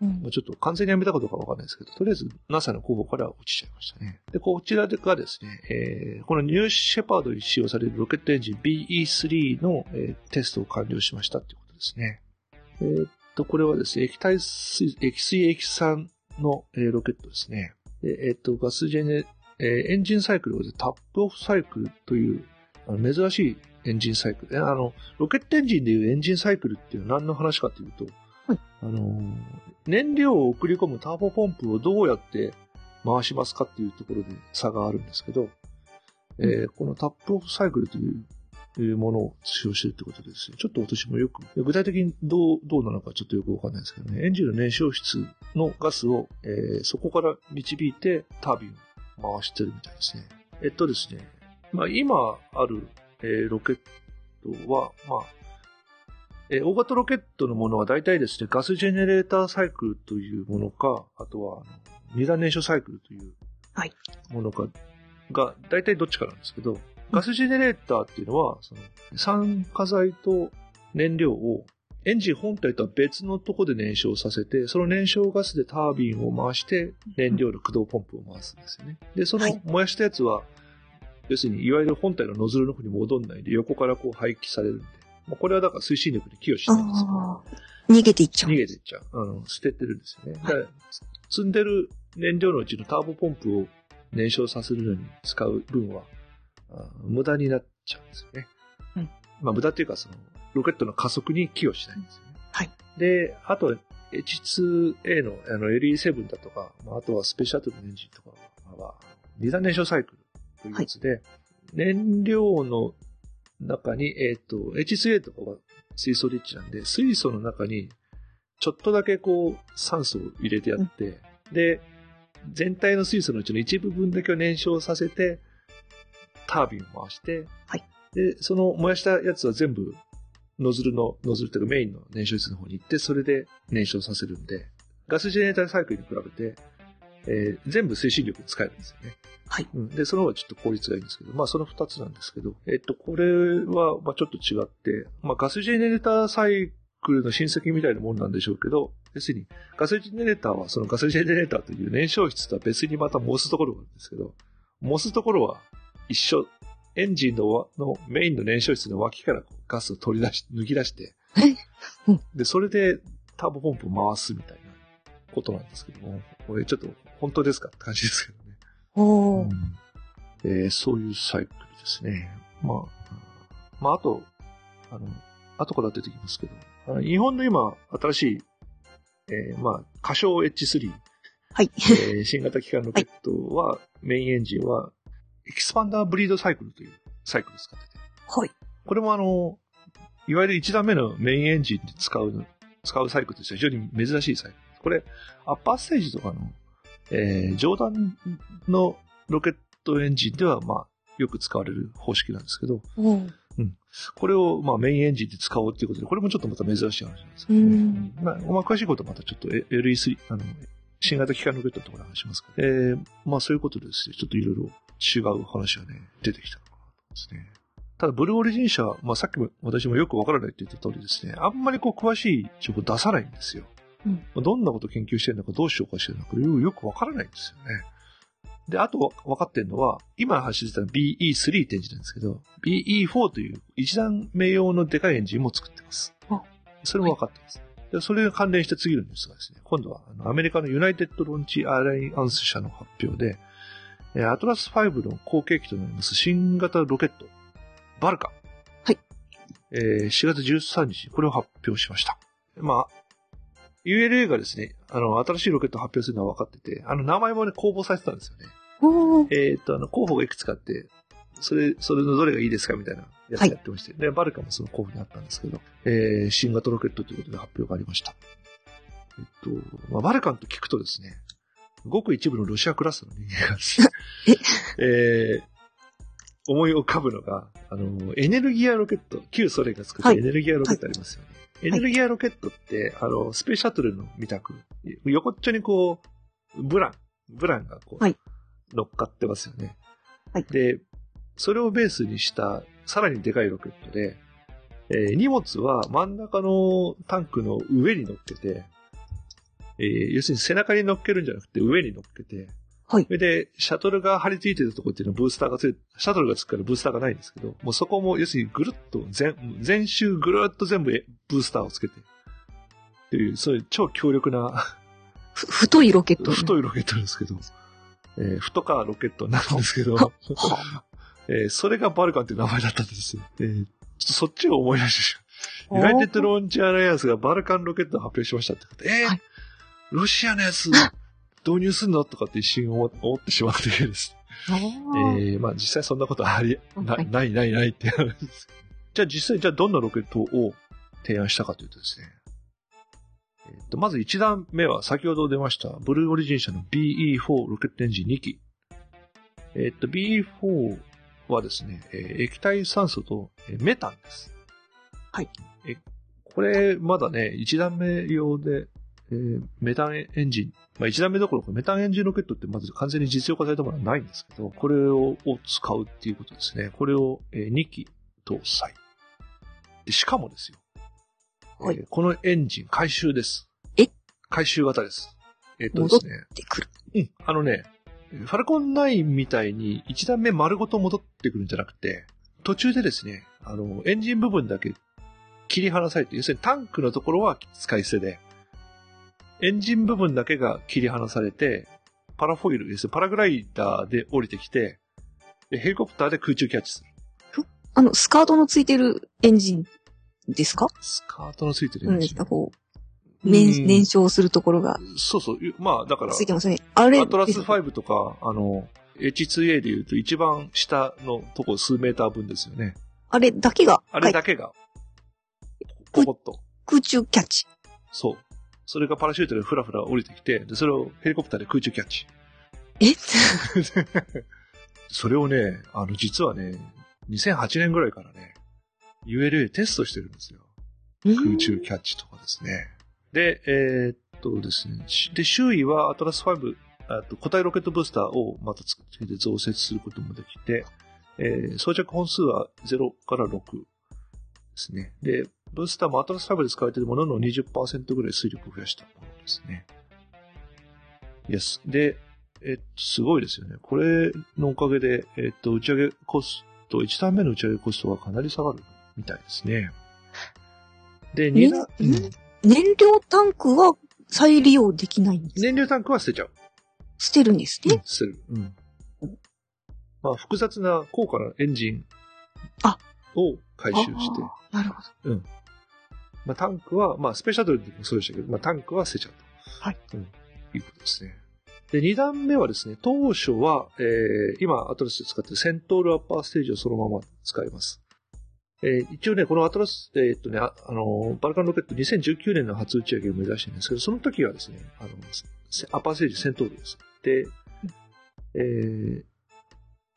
うんまあ、ちょっと完全にやめたかどうかわかんないですけど、とりあえず NASA の候補から落ちちゃいましたね。で、こちらがですね、えーこのニューシェパードに使用されるロケットエンジン BE3 の、えーテストを完了しましたということですね。えーっと、これはですね、液体水、液水液酸の、えーロケットですね。で、えーっと、ガスジェネ、えーエンジンサイクルをタップオフサイクルという、珍しいエンジンサイクル。えあの、ロケットエンジンでいうエンジンサイクルっていうのは何の話かというと、はい。あのー燃料を送り込むターボポンプをどうやって回しますかっていうところで差があるんですけど、えーこのタップオフサイクルというえーものを使用しているということでですね、ちょっと私もよく、具体的にどう、どうなのかちょっとよくわかんないですけどね、エンジンの燃焼室のガスを、えーそこから導いてタービンを回してるみたいですね。えっとですね、まあ今ある、えーロケットは、まあ、えー大型ロケットのものは大体ですね、ガスジェネレーターサイクルというものか、あとは、二段燃焼サイクルというはいものか、が、大体どっちかなんですけど、ガスジェネレーターっていうのは、その、酸化剤と燃料をエンジン本体とは別のとこで燃焼させて、その燃焼ガスでタービンを回して、燃料の駆動ポンプを回すんですよね。で、そのはい燃やしたやつは、要するに、いわゆる本体のノズルの方に戻んないで、横からこう排気されるんで、まあ、これはだから推進力に寄与しないんですよ。あ逃げていっちゃう。逃げていっちゃう。あの、捨ててるんですよね。だから積んでる燃料のうちのターボポンプを燃焼させるのに使う分は、あ無駄になっちゃうんですよね。うんまあ無駄っていうか、その、ロケットの加速に寄与しないんですよね。はい。で、あと、H2A のあの LE7 だとか、まあ、あとはスペシャルのエンジンとかは、二段燃焼サイクルというやつで、燃料の中に、えっ、と、H2A とかは水素リッチなんで、水素の中にちょっとだけこう酸素を入れてやって、で、全体の水素のうちの一部分だけを燃焼させて、タービンを回して、はいで、その燃やしたやつは全部ノズルの、ノズルというかメインの燃焼室の方に行って、それで燃焼させるんで、ガスジェネレーターサイクルに比べて、えー全部推進力使えるんですよね。はい。うん。で、その方がちょっと効率がいいんですけど、まあその二つなんですけど、えっと、これは、まあちょっと違って、まあガスジェネレーターサイクルの親戚みたいなもんなんでしょうけど、要するに、ガスジェネレーターはそのガスジェネレーターという燃焼室とは別にまた燃すところがあるんですけど、燃すところは一緒。エンジンのわのメインの燃焼室の脇からガスを取り出し、抜き出してえ？うん、で、それでターボポンプを回すみたいなことなんですけども、これちょっと本当ですかって感じですけどね。おー。うんえーそういうサイクルですね。まあ、まあ、あと、あの、後から出てきますけど、日本の今、新しい、えーまあ、歌唱 H3、はい。えー新型機関ロケットは、メインエンジンは、エキスパンダーブリードサイクルというサイクルを使ってて、はい。これもあの、いわゆる1段目のメインエンジンで使う、使うサイクルとしては非常に珍しいサイクル。これ、アッパーステージとかの、えー上段のロケットエンジンでは、まあ、よく使われる方式なんですけど、おー。これを、まあ、メインエンジンで使おうっていうことで、これもちょっとまた珍しい話なんですけどね。うんまあ、まあ、詳しいことはまたちょっと LE3、あの、新型機関ロケットのところで話しますけど、えー、まあ、そういうことでですね、ちょっといろいろ違う話がね、出てきたのかなと思いますね。ただ、ブルーオリジン社、まあ、さっきも私もよくわからないって言った通りですね、あんまりこう、詳しい情報出さないんですよ。うんまあどんなこと研究してるのか、どうしようかしてるのか、よよくわからないんですよね。で、あと分かってるのは、今走ってた BE3 ってエンジンなんですけど、BE4 という一段目用のでかいエンジンも作ってますあ。それも分かってます。でそれが関連して次のニュースがですね、今度はアメリカのユナイテッドロンチアライアンス社の発表で、えーアトラス5の後継機となります新型ロケット、バルカ。はい。えー4月13日、これを発表しました。まあ、ULA がですね、あの、新しいロケットを発表するのは分かってて、あの、名前もね、公募されてたんですよね。えっ、と、あの、候補がいくつかあって、それ、それのどれがいいですかみたいなやつやってまして、で、バルカもその候補にあったんですけど、えー、新型ロケットということで発表がありました。えっと、まあ、バルカンと聞くとですね、ごく一部のロシアクラスの人間がですね、え (laughs) ー、思い浮かぶのが、あの、エネルギアロケット、旧ソ連が作ったはいエネルギアロケットありますよね。エネルギアロケットって、あの、スペースシャトルのみたく、横っちょにこう、ブラン、ブランがこう、はい。乗っかってますよね。はい。で、それをベースにした、さらにでかいロケットで、えー荷物は真ん中のタンクの上に乗っけて、えー要するに背中に乗っけるんじゃなくて上に乗っけて、はいそれで、シャトルが張り付いてるところっていうのはブースターがついシャトルがつくからブースターがないんですけど、もうそこも、要するにぐるっと全、全周ぐるっと全部えブースターをつけて、っていう、そういう超強力な、ふ太いロケット。太いロケットなんですけど、えー、太かロケットなんですけど、は (laughs) えーそれがバルカンっていう名前だったんですよ。えーちょっとそっちを思い出してし。ユナイテッドローンチアライアンスがバルカンロケットを発表しましたってこと。えーはいロシアのやつ導入すんの？とかって一瞬思思ってしまってです。えーまあ実際そんなことはあり、なはいないないないって話です。じゃあ実際じゃあどんなロケットを提案したかというとですね。えっと、まず1段目は先ほど出ました、ブルーオリジン社の BE4 ロケットエンジン2機。えっと、BE4 はですね、えー液体酸素とえーメタンです。はい。え、これまだね、1段目用で、えーメタンエンジン、まあ1段目どころかメタンエンジンロケットってまず完全に実用化されたものはないんですけど、これをを使うっていうことですね。これを、えー2機搭載。で、しかもですよ。はいえーこのエンジン回収です。え？回収型です。えっとですね。ってくる。うん。あのね、ファルコン9みたいに一段目丸ごと戻ってくるんじゃなくて、途中でですね、あの、エンジン部分だけ切り離されて、要するにタンクのところは使い捨てで、エンジン部分だけが切り離されて、パラフォイル、要すパラグライダーで降りてきて、でヘリコプターで空中キャッチする。あの、スカートのついてるエンジンですか？スカートのついてるエンジン。何ですかこう、うん燃、燃焼するところがそうそう。まあ、だから、ついてますね。あれアトラスです5とか、あの、H2A で言うと一番下のとこ数メーター分ですよね。あれだけが、あれだけが、ポコッと。空中キャッチ。そう。それがパラシュートでフラフラ降りてきて、で、それをヘリコプターで空中キャッチ。え？(laughs) それをね、あの、実はね、2008年ぐらいからね、ULA テストしてるんですよ。空中キャッチとかですね。で、えーっとですね、しで、周囲はアトラス5、あと固体ロケットブースターをまたつけて増設することもできて、えー装着本数は0から6ですね。で、ブースターもアトラス5で使われているものの20%ぐらい水力を増やしたものですね。Yes. で、えっと、すごいですよね。これのおかげで、えっと、打ち上げコスト、1段目の打ち上げコストはかなり下がるみたいですね。で、2段、ねん燃料タンクは再利用できないんです。燃料タンクは捨てちゃう。捨てるんですね？捨てる。うん。まあ、複雑な高価なエンジンあを回収して、なるほど。まあ、タンクは、まあ、スペシャルでもそうでしたけど、まあ、タンクは捨てちゃうと。はい。うん。いうことですね。で、二段目はですね、当初は、えー、今、アトラスで使っているセントールアッパーステージをそのまま使います。えー、一応ね、このアトラス、えーっとね、ああの、バルカンロケット2019年の初打ち上げを目指してるんですけど、その時はですね、あの、せアッパーステージセントールです。で、えー、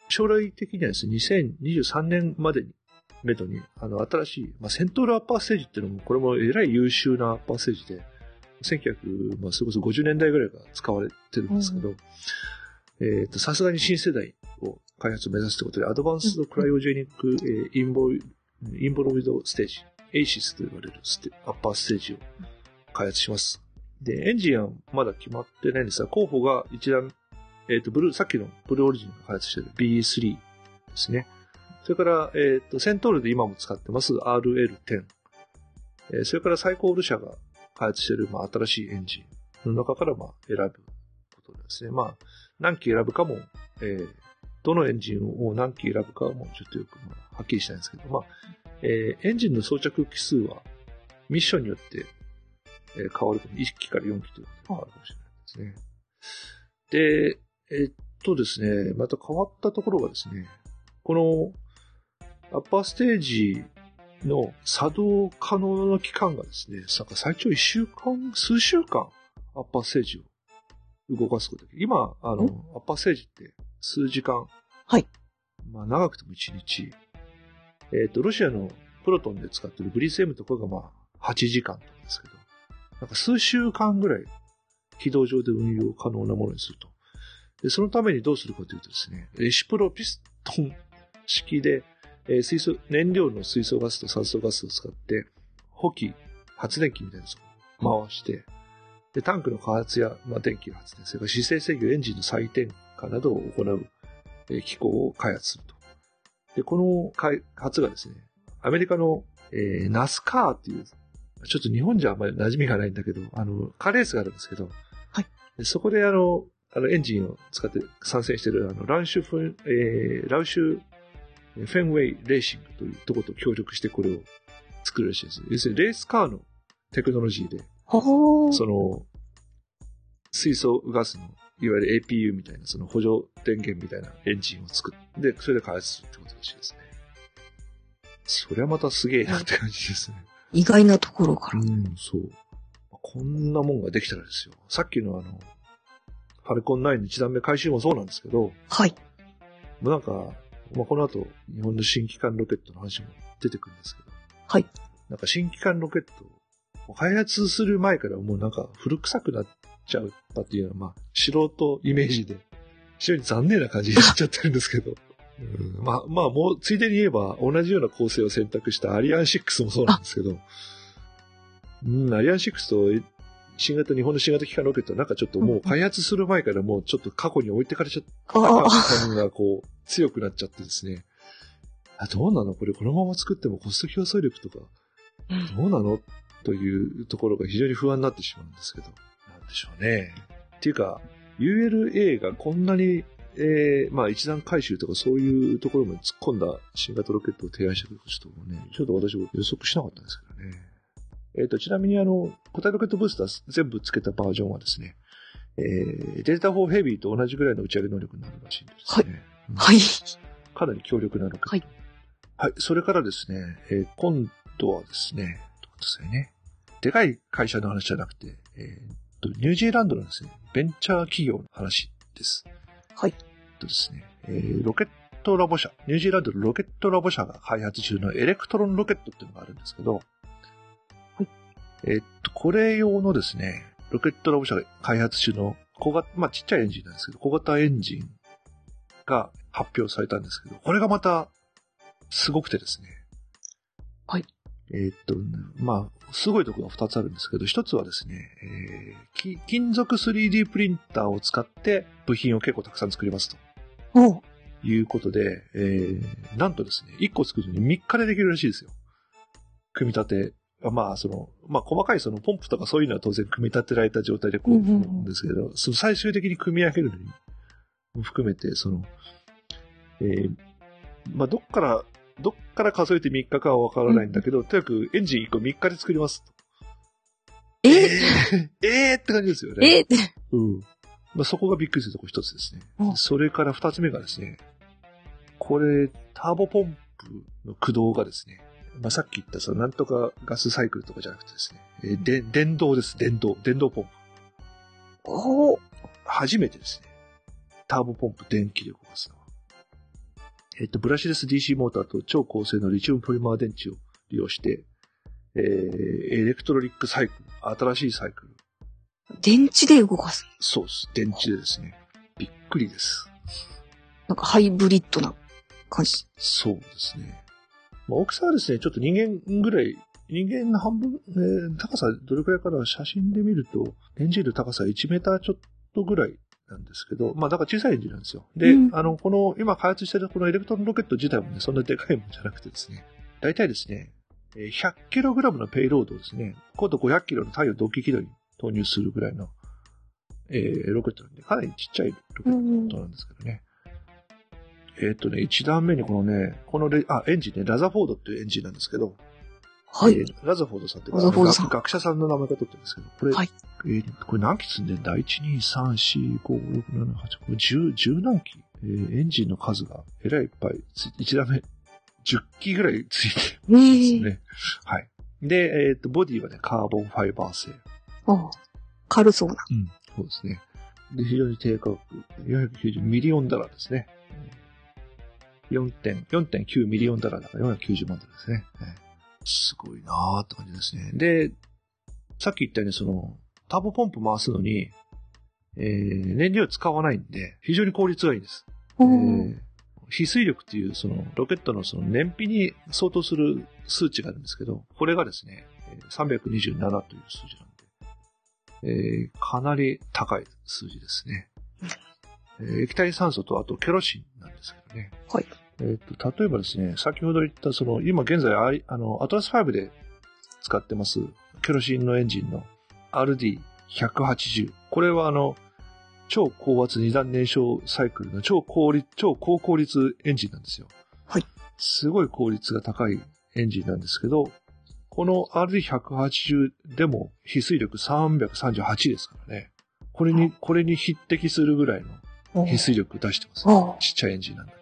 将来的にはですね、2023年までに、めどに、あの、新しい、まあ、セントールアッパーステージっていうのも、これもえらい優秀なアッパーステージで、1900、まあ、それこそ50年代ぐらいが使われてるんですけど、えっ、と、さすがに新世代を開発を目指すということで、アドバンスドクライオジェニック、えーインボイ、インボロイドステージ、エイシスと呼ばれるステアッパーステージを開発します。で、エンジンはまだ決まってないんですが、候補が一段、えっ、と、ブルー、さっきのブルーオリジンが開発している BE3 ですね。それから、えっ、と、セントールで今も使ってます RL10。えーそれからサイコール社が開発している、まあ、新しいエンジンの中から、まあ、選ぶことですね。まあ、何機選ぶかも、えーどのエンジンを何機選ぶかもちょっとよく、まあ、はっきりしないんですけど、まあ、えーエンジンの装着機数はミッションによって、えー変わるかも、1機から4機ということで変わるかもしれないですね。で、えーっとですね、また変わったところがですね、このアッパーステージの作動可能な期間がですね、なんか最長1週間、数週間、アッパーステージを動かすことができる。今、あの、アッパーステージって数時間。はい。まあ、長くても1日。えっ、と、ロシアのプロトンで使ってるブリス M とかがまあ、8時間とかですけど、なんか数週間ぐらい軌道上で運用可能なものにすると。で、そのためにどうするかというとですね、レシプロピストン式で、えー水素、燃料の水素ガスと酸素ガスを使って、補給、発電機みたいなやつを回して、で、タンクの加圧や、まあ、電気の発電、それから姿勢制御、エンジンの再点火などを行う、えー機構を開発すると。で、この開発がですね、アメリカの、えー、ナスカーっていう、ちょっと日本じゃあんまり馴染みがないんだけど、あの、カーレースがあるんですけど、はい。でそこであの、あの、エンジンを使って参戦している、あの、ランシュフえー、ラウシュフェンウェイレーシングというところと協力してこれを作るらしいです。要するにレースカーのテクノロジーで。その、水素ガスの、いわゆる APU みたいな、その補助電源みたいなエンジンを作って、それで開発するってことらしいですね。それはまたすげえなって感じですね。意外なところから。うん、そう。こんなもんができたらですよ。さっきのあの、ファルコン9の1段目回収もそうなんですけど、はい。もうなんか、まあ、この後、日本の新機関ロケットの話も出てくるんですけど。はい。なんか新機関ロケットを開発する前からもうなんか古臭くなっちゃったっていうのは、まあ、素人イメージで、非常に残念な感じになっちゃってるんですけど。(laughs) うん、まあ、まあ、もう、ついでに言えば、同じような構成を選択したアリアン6もそうなんですけど、うん、アリアン6と、新型、日本の新型機関ロケットはなんかちょっともう開発する前からもうちょっと過去に置いてかれちゃったああ、感がこう、強くなっちゃってですね。あ、どうなの？これこのまま作ってもコスト競争力とか、うんどうなの？というところが非常に不安になってしまうんですけど、なんでしょうね。っていうか、ULA がこんなに、えー、まあ一段回収とかそういうところまで突っ込んだ新型ロケットを提案してくることもね、ちょっと私も予測しなかったんですけどね。えっ、と、ちなみにあの、固体ロケットブースター全部つけたバージョンはですね、えー、データ4ヘビーと同じぐらいの打ち上げ能力になるらしいんですね。うんはい。かなり強力なロケット。はい。はい。それからですね、えー今度はですね、ちょっと待ってくださいね。でかい会社の話じゃなくて、えーっと、ニュージーランドのですね、ベンチャー企業の話です。はい。とですね、えーロケットラボ社、ニュージーランドのロケットラボ社が開発中のエレクトロンロケットっていうのがあるんですけど、はい。えーっと、これ用のですね、ロケットラボ社が開発中の小型、まあちっちゃいエンジンなんですけど、小型エンジンが発表されたんですけど、これがまた、すごくてですね。はい。えーっと、まあ、すごいところが2つあるんですけど、1つはですね、えーき金属 3D プリンターを使って部品を結構たくさん作りますとおういうことで、えー、なんとですね、1個作るのに3日でできるらしいですよ。組み立て。まあ、その、まあ、細かいそのポンプとかそういうのは当然組み立てられた状態でこう、うんうんうんですけど、その最終的に組み上げるのにも含めて、その、えー、まあ、どっから、どっから数えて3日かはわからないんだけど、とにかくエンジン1個3日で作りますと。え？えー、えーって感じですよね。えうん。まあ、そこがびっくりするとこ一つですねう。んそれから二つ目がですね、これ、ターボポンプの駆動がですね、まあ、さっき言ったそのなんとかガスサイクルとかじゃなくてですね、えーで電動です、電動、電動ポンプ。おう初めてですね、ターボポンプ電気で動かすのは。えっと、ブラシレス DC モーターと超高性能リチウムポリマー電池を利用して、えー、エレクトロリックサイクル、新しいサイクル。電池で動かす。そうです。電池でですね。びっくりです。なんかハイブリッドな感じ。そうですね。まあ、大きさはですね、ちょっと人間ぐらい、人間の半分、えー高さどれくらいかな？写真で見ると、エンジンの高さ1メーターちょっとぐらいなんですけど、まあだから小さいエンジンなんですよ。で、うんあの、この、今開発してるこのエレクトロンロケット自体もね、そんなでかいもんじゃなくてですね、大体ですね、えー 100kg のペイロードをですね、高度 500km の太陽同期軌道に投入するぐらいの、えーロケットなんで、かなりちっちゃいロケットなんですけどね。えっ、とね、1段目にこのね、このレ、あ、エンジンね、ラザフォードっていうエンジンなんですけど、はい。えーラザフォードさんっていうラザフォードさん学学者さんの名前が取ってるんですけど、これ、はいえーこれ何機積んでんだ ?1、2、3、4、5、6、7、8、これ10、10何機、えーエンジンの数がえらいいっぱいつ、1段目、10機ぐらいついてええるんですね。はい。で、えっ、と、ボディはね、カーボンファイバー製。ああ軽そうな。うん、そうですね。で、非常に低価格、490 million dollar ですね。4.9 4.9 million dollar だから490万ドルですね。はいすごいなーって感じですね。で、さっき言ったようにその、ターボポンプ回すのに、えー、燃料使わないんで、非常に効率がいいんです。えおーー比推力っていうそのロケットのその燃費に相当する数値があるんですけど、これがですね、えー327という数字なんで、えーかなり高い数字ですね。えー液体酸素とあとケロシンなんですけどね。はい。えっ、と、例えばですね、先ほど言ったその、今現在あいあの、アトラス5で使ってますケロシンのエンジンの RD180。これはあの、超高圧二段燃焼サイクルの超効率、超高効率エンジンなんですよ。はい。すごい効率が高いエンジンなんですけど、この RD180 でも非水力338ですからね。これに、これに匹敵するぐらいの非水力出してます、ちっちゃいエンジンなんだけど。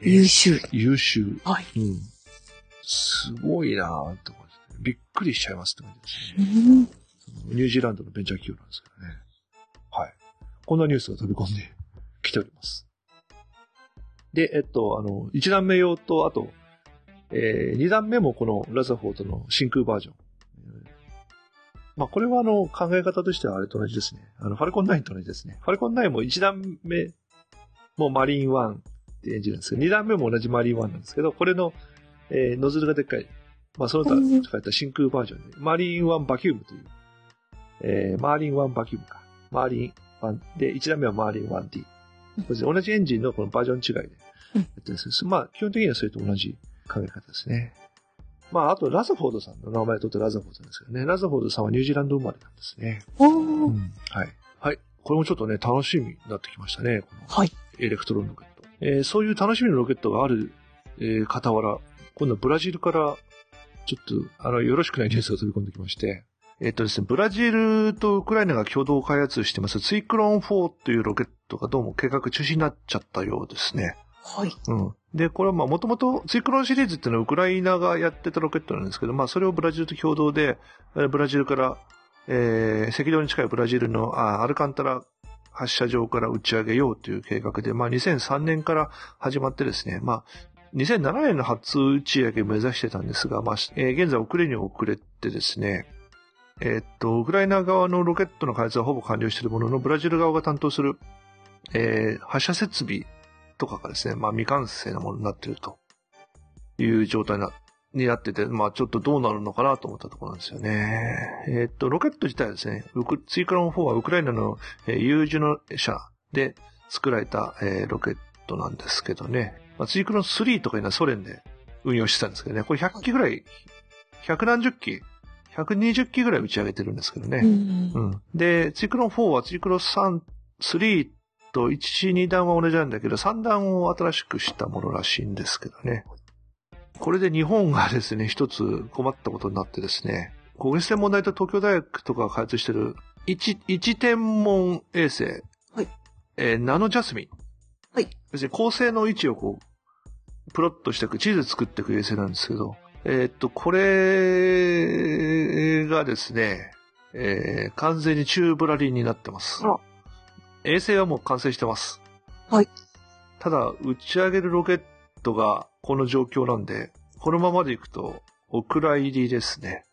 優秀。優秀。はい。うん。すごいなぁって感じでびっくりしちゃいますって感じうですね。ん。ニュージーランドのベンチャー企業なんですけどね。はい。こんなニュースが飛び込んできております。で、えっと、あの、1段目用と、あと、えー、2段目もこのラザフォードの真空バージョン。えーまあ、これはあの、考え方としてはあれと同じですね。あの、ファルコン9と同じですね。ファルコン9も1段目もマリーン1ってエンジンなんですけど、2段目も同じマリーン1なんですけど、これの、えーノズルがでっかい。まあ、その他うん書いた真空バージョンで、マリーン1バキュームという、えーマーリン1バキュームか。マーリン1で、1段目はマーリン 1D。うんこれ同じエンジンのこのバージョン違いでやうんっすまあ、基本的にはそれと同じ考え方ですね。まあ、あと、ラザフォードさんの名前を取ってラザフォードですけどね。ラザフォードさんはニュージーランド生まれなんですね。おうー。んはい。はい。これもちょっとね、楽しみになってきましたね。このはい。エレクトロンロケット。えーそういう楽しみのロケットがある、えー傍ら、今度はブラジルから、ちょっと、あの、よろしくないニュースが飛び込んできまして、えっ、とですね、ブラジルとウクライナが共同開発してます、ツィクロン4というロケットがどうも計画中止になっちゃったようですね。はい。うん。で、これはまあ、もともと、ツイクロンシリーズっていうのはウクライナがやってたロケットなんですけど、まあ、それをブラジルと共同で、えーブラジルから、えー赤道に近いブラジルの、あアルカンタラ発射場から打ち上げようという計画で、まあ、2003年から始まってですね、まあ、2007年の初打ち上げを目指してたんですが、まあ、えー現在遅れに遅れてですね、えーっと、ウクライナ側のロケットの開発はほぼ完了しているものの、ブラジル側が担当する、えー発射設備とかがですね、まあ未完成なものになっているという状態になって、になってて、まあちょっとどうなるのかなと思ったところなんですよね。えーっと、ロケット自体はですね、ウクツイクロン4はウクライナの、えー有樹の社で作られた、えーロケットなんですけどね、まあ、ツイクロン3とかいうのはソ連で運用してたんですけどね、これ100機ぐらい、100何十機、120機ぐらい打ち上げてるんですけどね。うんうん。で、ツイクロン4はツイクロン3、3と1、2段は同じなんだけど、3段を新しくしたものらしいんですけどね。これで日本がですね、一つ困ったことになってですね、国立天文台と東京大学とかが開発してる一、一天文衛星。はい。えーナノジャスミン。はい。要するに恒星の位置をこう、プロットしていく、地図作っていく衛星なんですけど、えーっと、これがですね、えー完全に宙ぶらりんになってますあ。衛星はもう完成してます。はい。ただ、打ち上げるロケットがこの状況なんで、このままでいくと、お蔵入りですね。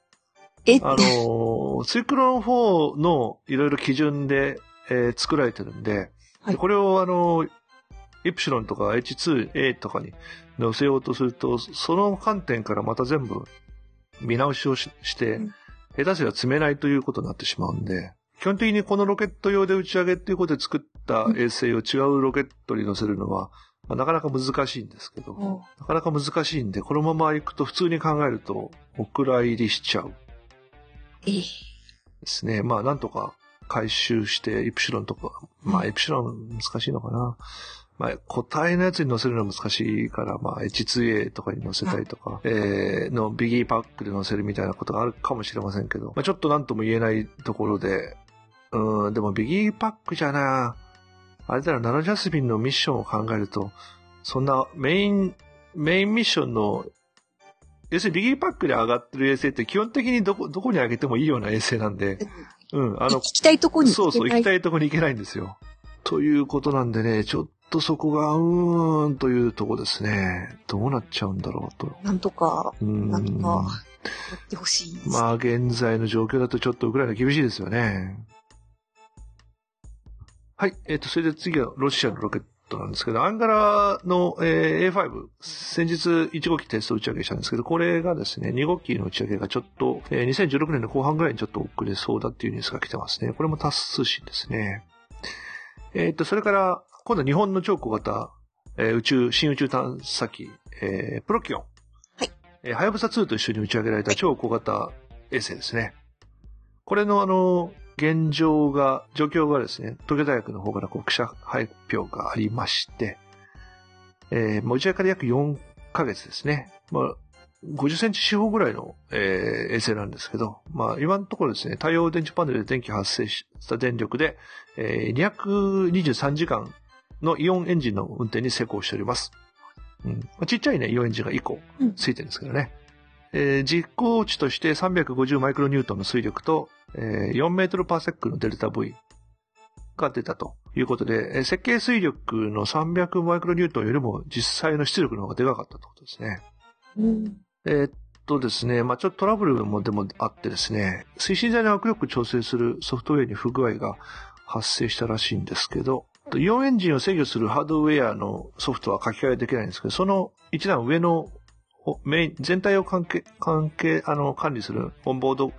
え、あのー、ツイクロン4のいろいろ基準で、えー作られてるんで、はい。これをあのー、イプシロンとか H2A とかに載せようとすると、その観点からまた全部見直しをしして、うん。下手すりゃ積めないということになってしまうんで、基本的にこのロケット用で打ち上げっていうことで作った衛星を違うロケットに載せるのは、まあ、なかなか難しいんですけど、おなかなか難しいんで、このまま行くと普通に考えると、お蔵入りしちゃう。えですね。まあ、なんとか回収して、イプシロンとか、まあ、イプシロン難しいのかな。まあ、個体のやつに載せるのは難しいから、まあ、H2A とかに載せたりとか、えー、のビギーパックで載せるみたいなことがあるかもしれませんけど、まあ、ちょっとなんとも言えないところで、うん、でもビギーパックじゃな、あれだろ、ナノジャスミンのミッションを考えると、そんなメイン、メインミッションの、要するにビギーパックで上がってる衛星って基本的にどこ、どこに上げてもいいような衛星なんで、うん、あの行、きたいとこにそうそう、行きたい。いとこに行けないんですよ。ということなんでね、ちょっとそこが、うーんというとこですね。どうなっちゃうんだろうと。なんとか、んなんとかやってほしいです。まあ、現在の状況だとちょっとウクライナ厳しいですよね。はい。えっ、と、それで次はロシアのロケットなんですけど、アンガラの、えー A5、先日1号機テスト打ち上げしたんですけど、これがですね、2号機の打ち上げがちょっと、えー2016年の後半ぐらいにちょっと遅れそうだっていうニュースが来てますね。これもタス通信ですね。えっ、と、それから、今度は日本の超小型、えー宇宙、新宇宙探査機、えープロキオン。はい。えーはやぶさ2と一緒に打ち上げられた超小型衛星ですね。これのあの、現状が、状況がですね、東京大学の方からこう記者発表がありまして、えー、まあ打ち上から約4ヶ月ですね。まあ、50センチ四方ぐらいの、えー衛星なんですけど、まあ、今のところですね、太陽電池パネルで電気発生した電力で、えー223時間のイオンエンジンの運転に成功しております。うんまあ、ちっちゃいね、イオンエンジンが1個ついてるんですけどね。えー実行値として350マイクロニュートンの水力と、えー4メートルパーセックのデルタ V が出たということで、えー設計水力の300マイクロニュートンよりも実際の出力の方がでかかったということですね。うん。えーっとですね、まあちょっとトラブルもでもあってですね、推進剤の握力調整するソフトウェアに不具合が発生したらしいんですけど、イオンエンジンを制御するハードウェアのソフトは書き換えできないんですけど、その一段上のおメイン、全体を関係、関係、あの、管理するオンボード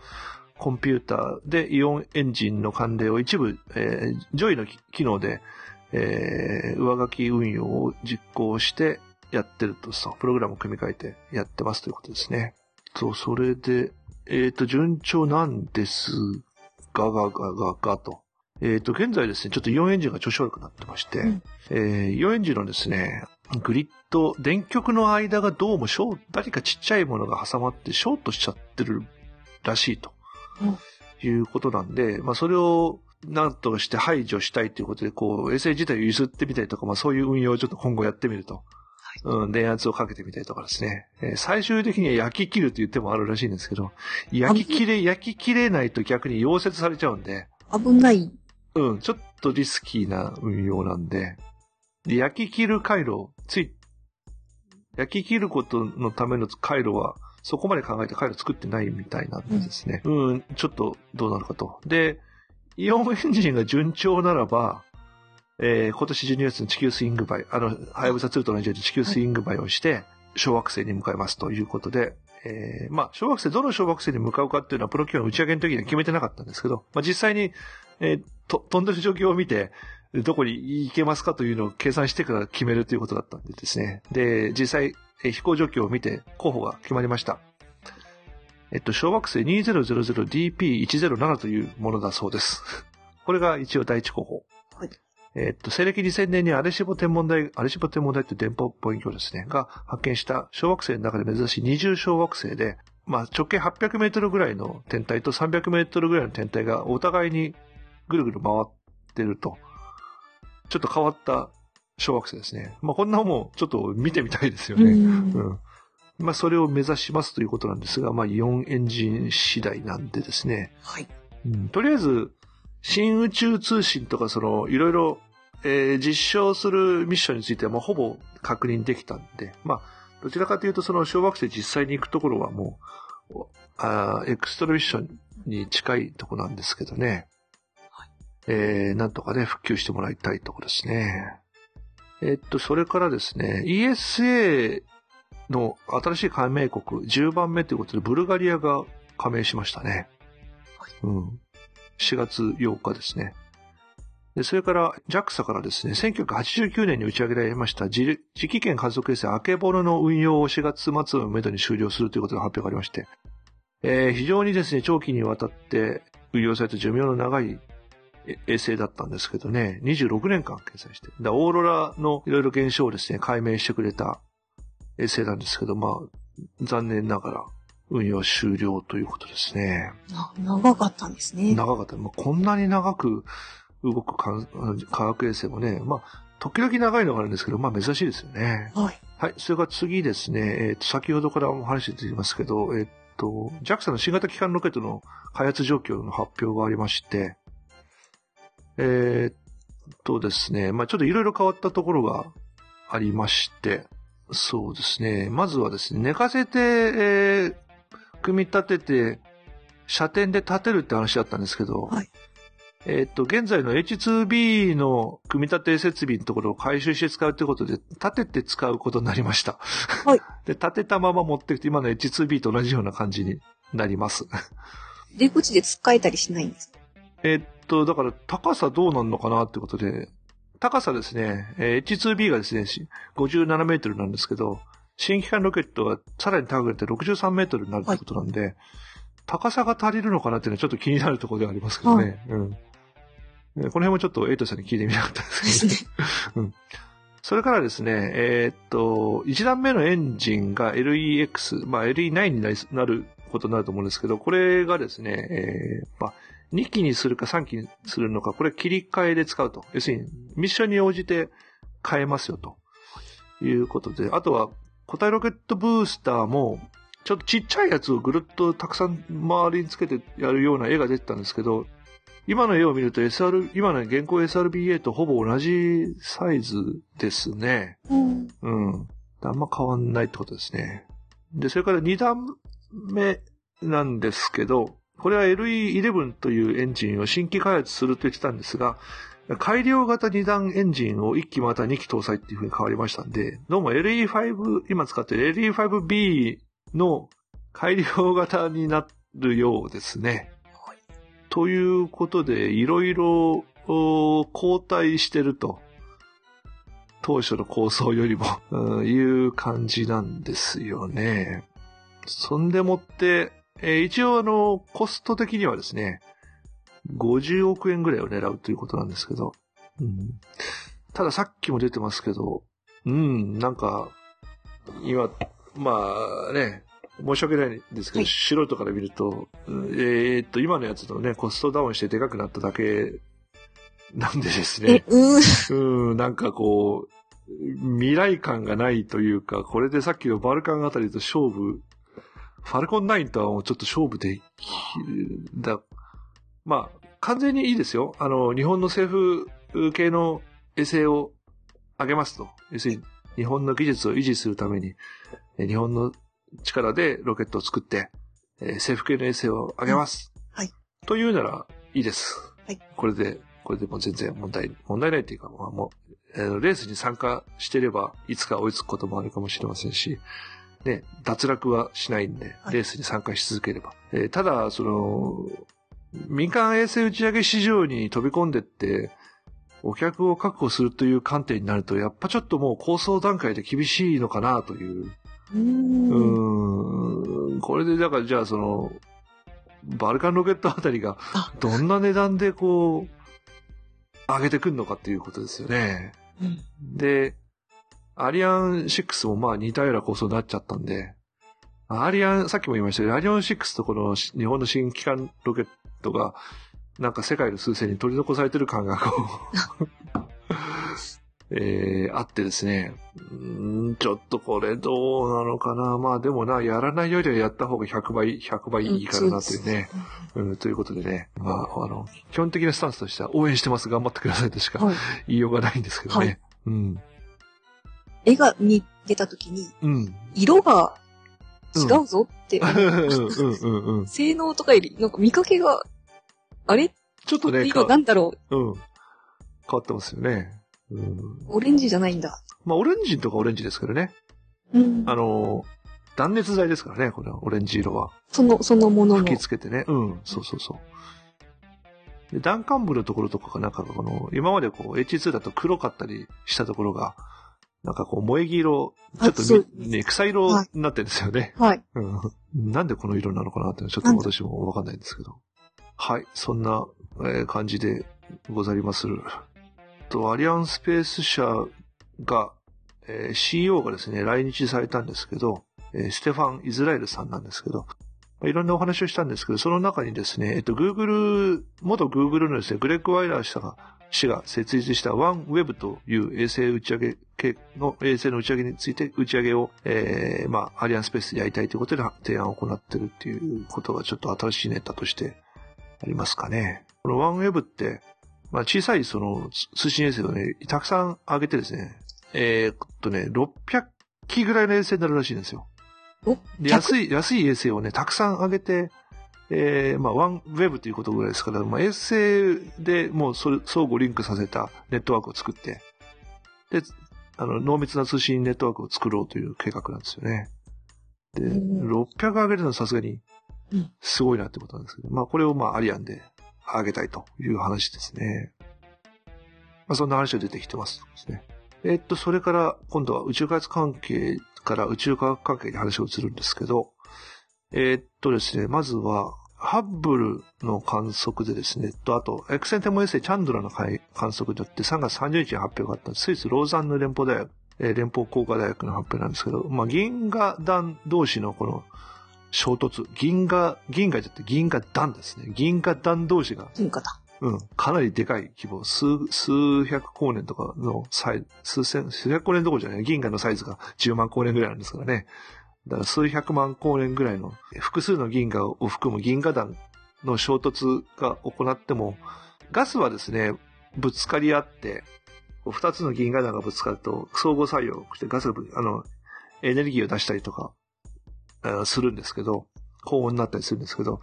コンピューターでイオンエンジンの関連を一部、えー上位の機機能で、えー上書き運用を実行してやってるとさ、プログラムを組み替えてやってますということですね。と、それで、えっ、と、順調なんですが、が、が、が、が、と。えっ、と、現在ですね、ちょっとイオンエンジンが調子悪くなってまして、うんえーイオンエンジンのですね、グリッド、電極の間がどうもショー何かちっちゃいものが挟まってショートしちゃってるらしいと。いうことなんで、まあ、それをなんとかして排除したいということで、こう、衛星自体を揺すってみたりとか、まあ、そういう運用をちょっと今後やってみると。うん、電圧をかけてみたりとかですね。えー最終的には焼き切るという手もあるらしいんですけど、焼き切れ、焼き切れないと逆に溶接されちゃうんで、危ない。うん、ちょっとリスキーな運用なんで、で焼き切る回路をつい、焼き切ることのための回路は、そこまで考えて回路作ってないみたいなんでですね。うん、ちょっとどうなるかと。で、イオンエンジンが順調ならば、えー今年12月の地球スイングバイ、あの、はやぶさ2と同じように地球スイングバイをして、小惑星に向かいますということで、えーまあ、小惑星、どの小惑星に向かうかっていうのは、プロ企業の打ち上げの時には決めてなかったんですけど、まあ、実際に、えーと、飛んでる状況を見て、どこに行けますかというのを計算してから決めるということだったんでですね。で、実際、えー飛行状況を見て候補が決まりました。えっと、小惑星 2000DP107 というものだそうです。これが一応第一候補。はいえっと、西暦2000年にアレシボ天文台、アレシボ天文台という電波望遠鏡ですね、が発見した小惑星の中で珍しい二重小惑星で、まあ直径800メートルぐらいの天体と300メートルぐらいの天体がお互いにぐるぐる回ってると、ちょっと変わった小惑星ですね。まあこんなもんちょっと見てみたいですよね。うんうん。まあ、それを目指しますということなんですが、まあ、イオンエンジン次第なんでですね。はい。うん、とりあえず、新宇宙通信とか、その、いろいろ、えー実証するミッションについては、もうほぼ確認できたんで、まあ、どちらかというと、その小惑星実際に行くところはもう、あーエクストラミッションに近いとこなんですけどね。えー、なんとかね、復旧してもらいたいところですね。えっと、それからですね、ESA の新しい加盟国10番目ということで、ブルガリアが加盟しましたね。うん。4月8日ですね。で、それから JAXA からですね、1989年に打ち上げられました磁気圏観測衛星アケボノの運用を4月末をめどに終了するということが発表がありまして、えー非常にですね、長期にわたって運用された寿命の長い衛星だったんですけどね、26年間掲載して、だオーロラのいろいろ現象をですね、解明してくれた衛星なんですけど、まあ、残念ながら運用終了ということですね。な長かったんですね。長かった。まあ、こんなに長く動くか科学衛星もね、まあ、時々長いのがあるんですけど、まあ珍しいですよね。はい。はい。それから次ですね、えっ、と、先ほどからお話していますけど、えっ、と、JAXA の新型機関ロケットの開発状況の発表がありまして、えっとですね、まあちょっといろいろ変わったところがありまして、そうですね、まずはですね、寝かせて、えー組み立てて、射点で立てるって話だったんですけど、はいえっと、現在の H2B の組み立て設備のところを回収して使うということで、立てて使うことになりました。はい。(laughs) で、立てたまま持ってきて、今の H2B と同じような感じになります。出口で使えたりしないんですか？えっと、だから高さどうなんのかなってことで、高さですね、えー H2B がですね、し57メートルなんですけど、新機関ロケットはさらに高くなって63メートルになるってことなんで、高さが足りるのかなっていうのはちょっと気になるところではありますけどね。うん。えーこの辺もちょっとエイトさんに聞いてみたかったでですけど。す (laughs) ね。それからですね、えーっと、1段目のエンジンが LEX、まあ LE9 になることになると思うんですけど、これがですね、えーまあ、2機にするか3機にするのか、これ切り替えで使うと。要するに、ミッションに応じて変えますよと。いうことで、あとは、固体ロケットブースターも、ちょっとちっちゃいやつをぐるっとたくさん周りにつけてやるような絵が出てたんですけど、今の絵を見ると SR、今の現行 SRBA とほぼ同じサイズですね。うんうん。あんま変わんないってことですね。で、それから2段目なんですけど、これは LE11 というエンジンを新規開発すると言ってたんですが、改良型2段エンジンを1機または2機搭載っていう風に変わりましたんで、どうも LE5、今使ってる LE5B の改良型になるようですね。ということで、いろいろお交代してると。当初の構想よりも、うんいう感じなんですよね。そんでもって、えー一応あの、コスト的にはですね、50億円ぐらいを狙うということなんですけど、うん、たださっきも出てますけど、うん、なんか、今、まあね、申し訳ないんですけど、はい。素人から見ると、うんえーっと、今のやつのね、コストダウンしてでかくなっただけなんでですえね。うん、なんかこう、未来感がないというか、これでさっきのバルカンあたりと勝負、ファルコン9とはもうちょっと勝負できだ、まあ、完全にいいですよ。あの、日本の政府系の衛星を上げますと。要するに、日本の技術を維持するために、え日本の力でロケットを作って、えー政府系の衛星を上げます。はい。というなら、いいです。はい。これで、これでもう全然問題、問題ないっていうか、まあもう、えーレースに参加してれば、いつか追いつくこともあるかもしれませんし、ね、脱落はしないんで、はいレースに参加し続ければ。えーただ、その、民間衛星打ち上げ市場に飛び込んでって、お客を確保するという観点になると、やっぱちょっともう構想段階で厳しいのかなという。うーん。うーん。これで、だからじゃあその、バルカンロケットあたりがあ、どんな値段でこう、上げてくんのかっていうことですよね。うんで、アリアン6もまあ似たような構想になっちゃったんで、アリアン、さっきも言いましたけど、アリアン6とこのし日本の新機関ロケットが、なんか世界の数勢に取り残されてる感がこう、えー、あってですね、んちょっとこれどうなのかな。まあでもな、やらないよりはやった方が100倍、100倍いいからなというね。うん、ということでね、まあ、あの、基本的なスタンスとしては応援してます、頑張ってくださいとしかはい。言いようがないんですけどね。はいうん。絵が見出たときに、うん。色が違うぞって。(laughs) 性能とかより、なんか見かけが、あれ？ちょっとね、色なんだろう？ん。変わってますよね。うん。うオレンジじゃないんだ。まあ、オレンジとかオレンジですけどね。うん。あの、断熱材ですからね、このオレンジ色は。その、そのものの吹き。付けてね。うん、そうそうそう。で、弾管部のところとかがなんかこの、今までこう H2 だと黒かったりしたところが、なんかこう萌え木色、ちょっとね、草色になってるんですよね。はい。うん。なんでこの色なのかなってちょっと私もわかんないんですけど。はい。そんな、えー感じでござりまする。と、アリアンスペース社が、えー CEO がですね、来日されたんですけど、えーステファン・イズラエルさんなんですけど、まあいろんなお話をしたんですけど、その中にですね、えっと、Google、元 Google のですね、グレッグ・ワイラー氏が氏が設立した OneWeb という衛星打ち上げ系の衛星の打ち上げについて打ち上げを、えー、まあ、アリアンスペースでやりたいということで提案を行ってるっていうことがちょっと新しいネタとしてありますかね。この OneWeb って、まあ、小さいその通信衛星をね、たくさん上げてですね、えー、っとね、600機ぐらいの衛星になるらしいんですよ。安い、安い衛星をね、たくさん上げて、えー、まあ、ワンウェブということぐらいですから、まあ、衛星でもうそれ、相互リンクさせたネットワークを作って、で、あの、濃密な通信ネットワークを作ろうという計画なんですよね。で、うん600上げるのはさすがにうん、すごいなってことなんですけど、まあ、これをまあ、アリアンで上げたいという話ですね。まあ、そんな話が出てきてますね。えっと、それから、今度は宇宙開発関係から宇宙科学関係に話を移るんですけど、えっとですね、まずは、ハッブルの観測でですね、と、あと、エクセンテモ衛星チャンドラの観測によって3月30日に発表があったスイスローザンヌ連邦大学、えー連邦工科大学の発表なんですけど、まあ、銀河団同士のこの衝突、銀河、銀河じゃなくて銀河団ですね。銀河団同士が文化だ。うん。かなりでかい規模。数、数百光年とかのサイズ、数千、数百光年どころじゃない。銀河のサイズが10万光年ぐらいなんですからね。だから数百万光年ぐらいの複数の銀河を含む銀河団の衝突が行っても、ガスはですね、ぶつかり合って、二つの銀河団がぶつかると相互作用してガスが、あの、エネルギーを出したりとか、するんですけど、高温になったりするんですけど、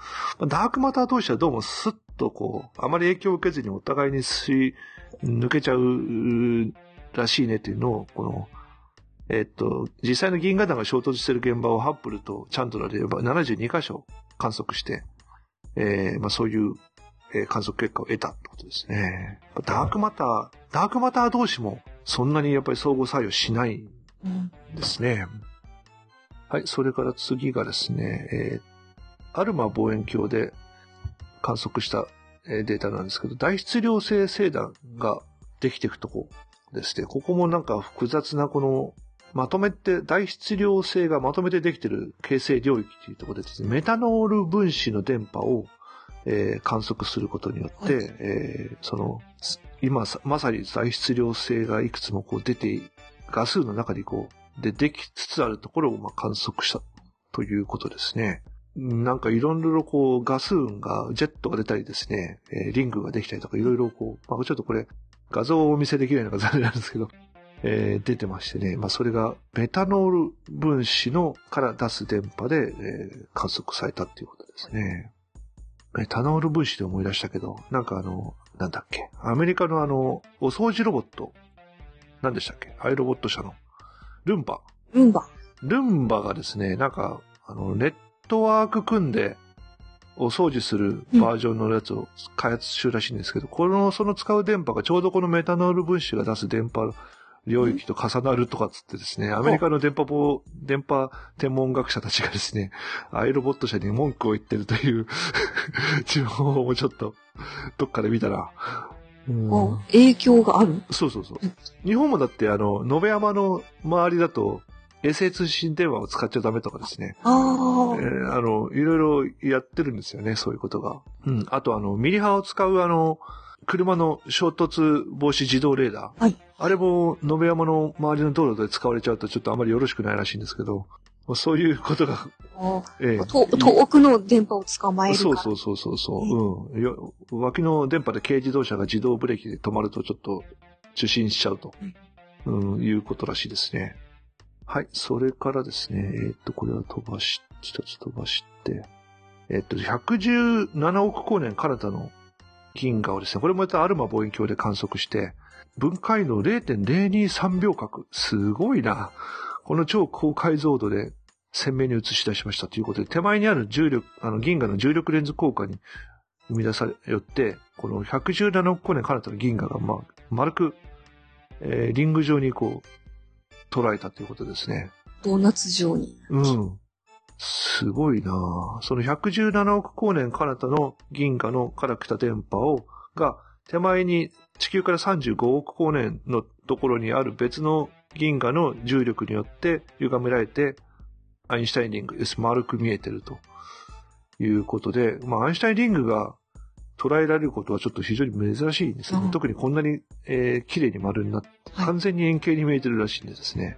ダークマター同士はどうもスッとこう、あまり影響を受けずにお互いに吸い抜けちゃうらしいねっていうのを、この、えっと、実際の銀河団が衝突している現場をハッブルとチャンドラで72箇所観測して、えーまあそういう、えー観測結果を得たってことですね。ダークマター、ダークマター同士もそんなにやっぱり相互作用しないん。ですね。はい、それから次がですね、えーアルマ望遠鏡で観測したえーデータなんですけど、大質量性星団ができていくとこですね。ここもなんか複雑なこの、まとめて、大質量性がまとめてできてる形成領域というところでですね、メタノール分子の電波を、えー観測することによって、はいえーその、す今さまさに大質量性がいくつもこう出て、ガスの中にこう、で、できつつあるところをまあ観測したということですね。なんかいろいろこうガス雲が、ジェットが出たりですね、えーリングができたりとかいろいろこう、まあちょっとこれ画像をお見せできないのが残念なんですけど、えー出てましてね、まあそれがメタノール分子のから出す電波で、えー観測されたっていうことですね。メタノール分子で思い出したけど、なんかあの、なんだっけ、アメリカのあの、お掃除ロボット、何でしたっけアイロボット社の、ルンバ。ルンバ。ルンバがですね、なんか、あの、ネットワーク組んで、お掃除するバージョンのやつを開発中らしいんですけど、この、その使う電波がちょうどこのメタノール分子が出す電波領域と重なるとかっつってですね、アメリカの電波棒、電波天文学者たちがですね、アイロボット社に文句を言ってるという (laughs) 情報をちょっと、どっかで見たら、うん。あ影響がある？そうそうそう。日本もだって、あの、野辺山の周りだと、衛星通信電話を使っちゃダメとかですね。あえあ。ーあの、いろいろやってるんですよね、そういうことが。うん。あと、あの、ミリ波を使う、あの、車の衝突防止自動レーダー。はいあれも、野辺山の周りの道路で使われちゃうと、ちょっとあまりよろしくないらしいんですけど、まあそういうことが、あええと遠くの電波を捕まえる。そうそうそうそうそう。うん。よ脇の電波で軽自動車が自動ブレーキで止まるとちょっと受信しちゃうと、うん、いうことらしいですね。はい。それからですね、えーと、これは飛ばし、一つ飛ばして、えーっと、117億光年カナダの銀河をですね、これもまたアルマ望遠鏡で観測して、分解の0.023秒角。すごいな。この超高解像度で鮮明に映し出しましたということで、手前にある重力、あの銀河の重力レンズ効果に生み出され、よって、この117億光年彼方の銀河が、まあ、丸く、えーリング状にこう、捉えたということですね。ドーナツ状に。うん。すごいなあその117億光年彼方の銀河のから来た電波を、が、手前に地球から35億光年のところにある別の銀河の重力によって歪められて、アインシュタインリングです。丸く見えてるということで、まあ、アインシュタインリングが捉えられることはちょっと非常に珍しいんですよね。うん特にこんなに、えー綺麗に丸になって、はい完全に円形に見えてるらしいんですね。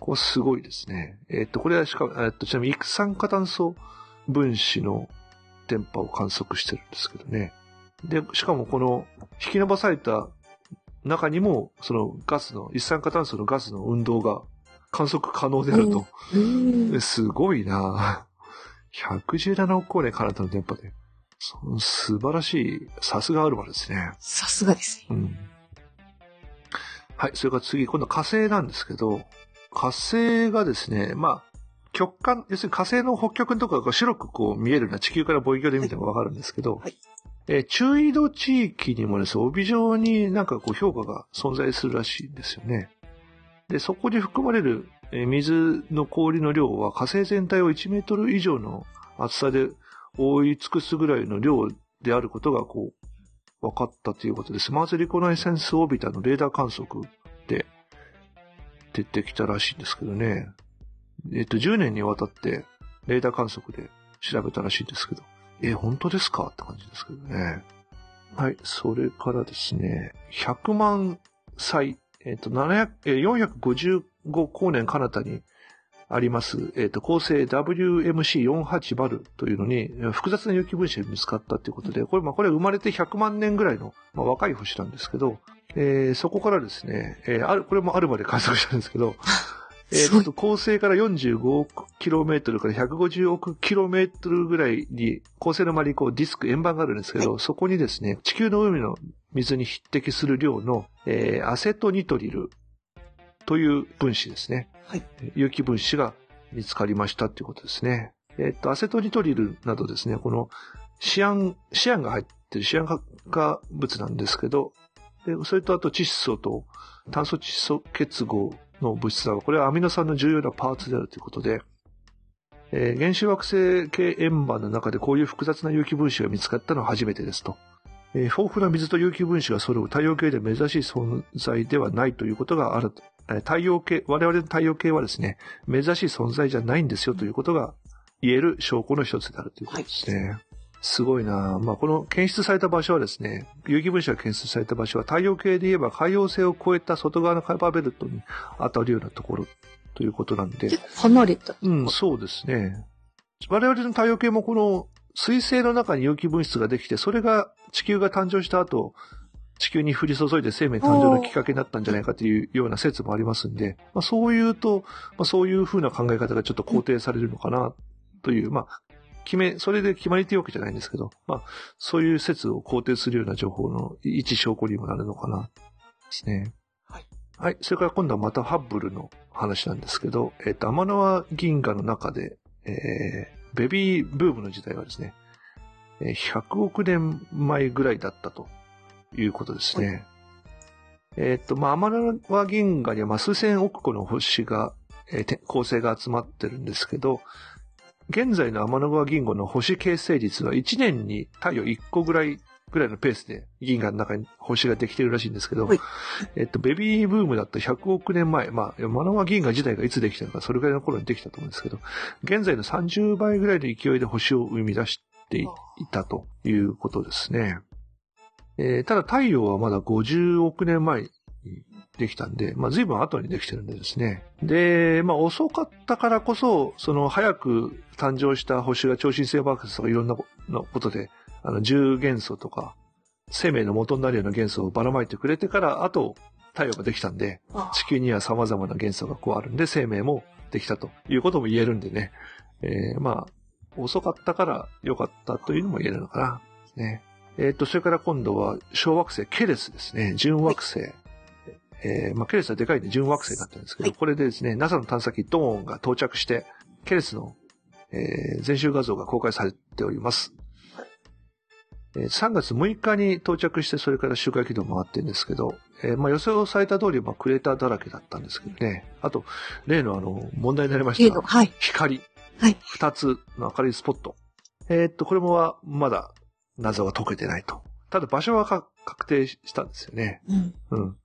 これすごいですね。えーっと、これはしかも、えーっと、ちなみに一酸化炭素分子の電波を観測してるんですけどね。で、しかもこの引き伸ばされた中にも、そのガスの、一酸化炭素のガスの運動が観測可能であると。うん。すごいな117億光年カナダの電波で。そ素晴らしい、さすがアルバですね。さすがですね。うん。はい、それから次、今度火星なんですけど、火星がですね、まあ、極寒、要するに火星の北極のところが白くこう見えるのは地球から望遠鏡で見てもわかるんですけど、はいえー中緯度地域にもですね、帯状になんかこう氷河が存在するらしいんですよね。で、そこに含まれる、えー水の氷の量は火星全体を1メートル以上の厚さで覆い尽くすぐらいの量であることがこう分かったということです。マーズリコナイセンスオービタのレーダー観測で出てきたらしいんですけどね。えっと、10年にわたってレーダー観測で調べたらしいんですけど、え、本当ですかって感じですけどね。はい、それからですね、100万歳、えっと、700え455光年彼方にあります、えっ、と、恒星 WMC48 バルというのに、えー複雑な有機分子が見つかったということで、これ、まあ、これは生まれて100万年ぐらいの、まあ、若い星なんですけど、えーそこからですね、えーある、これもアルバで観測したんですけど、(laughs) えーと、恒星から45億キロメートルから150億キロメートルぐらいに、恒星の周りにこうディスク、円盤があるんですけど、そこにですね、地球の海の水に匹敵する量の、えーアセトニトリルという分子ですね。はい有機分子が見つかりましたということですね。えっと、アセトニトリルなどですね、このシアン、シアンが入ってるシアン化物なんですけど、でそれとあと窒素と炭素窒素結合の物質だが、これはアミノ酸の重要なパーツであるということで、えー原子惑星系円盤の中でこういう複雑な有機分子が見つかったのは初めてですと。えー豊富な水と有機分子が揃う太陽系で珍しい存在ではないということがある。えー太陽系、我々の太陽系はですね、珍しい存在じゃないんですよということが言える証拠の一つであるということですね。すごいなまあ、この検出された場所はですね、有機分子が検出された場所は太陽系で言えば海洋星を越えた外側のカイパーベルトに当たるようなところということなんで、離れた。うん、そうですね。我々の太陽系もこの水星の中に有機物質ができて、それが地球が誕生した後、地球に降り注いで生命誕生のきっかけになったんじゃないかというような説もありますんで、まあ、そういうと、まあ、そういう風な考え方がちょっと肯定されるのかなという、まあ、決め、それで決まりというわけじゃないんですけど、まあ、そういう説を肯定するような情報の一証拠にもなるのかな、ですね。はい。はい。それから今度はまたハッブルの話なんですけど、えっ、と、天縄銀河の中で、えー、ベビーブームの時代はですね、えー100億年前ぐらいだったということですね。えっ、と、まあ、天縄銀河にはまあ数千億個の星が、えーて恒星が集まってるんですけど、現在の天の川銀河の星形成率は1年に太陽1個ぐらい、ぐらいのペースで銀河の中に星ができてるらしいんですけど、はいえっと、ベビーブームだった100億年前、まあ、天の川銀河自体がいつできたのか、それぐらいの頃にできたと思うんですけど、現在の30倍ぐらいの勢いで星を生み出していたということですね。えーただ太陽はまだ50億年前にできたんで、まあ随分後にできてるんでですね。で、まあ遅かったからこそ、その早く誕生した星が超新星爆発とかいろんなのことで、あの重元素とか、生命の元になるような元素をばらまいてくれてから、あと太陽ができたんで、あ地球には様々な元素がこうあるんで、生命もできたということも言えるんでね。えーまあ、遅かったから良かったというのも言えるのかな。ね。えっ、と、それから今度は小惑星ケレスですね。準惑星。えーまあ、ケレスはでかいんで準惑星になってるんですけど、はいこれでですね、NASA の探査機ドーンが到着して、ケレスの、えー全集画像が公開されております。えー3月6日に到着して、それから周回軌道を回ってるんですけど、えーまあ、予想された通り、まあ、クレーターだらけだったんですけどね。あと、例のあの、問題になりました。はい。光。はい。二つの明るいスポット。えーっと、これもは、まだ、謎が解けてないと。ただ場所はか確定したんですよね。うん。うん。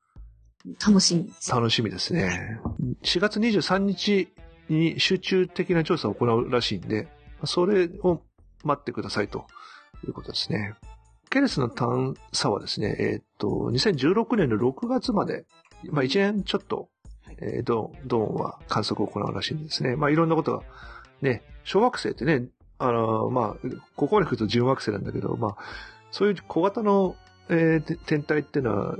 楽しみです。楽しみですね。4月23日に集中的な調査を行うらしいんで、それを待ってくださいということですね。ケレスの探査はですね、えーっと、2016年の6月まで、まあ1年ちょっと、えードーン、ドーンは観測を行うらしいんですね。まあいろんなことが、ね、小惑星ってね、あの、まあ、ここまで来ると準惑星なんだけど、まあ、そういう小型の、えーて天体っていうのは、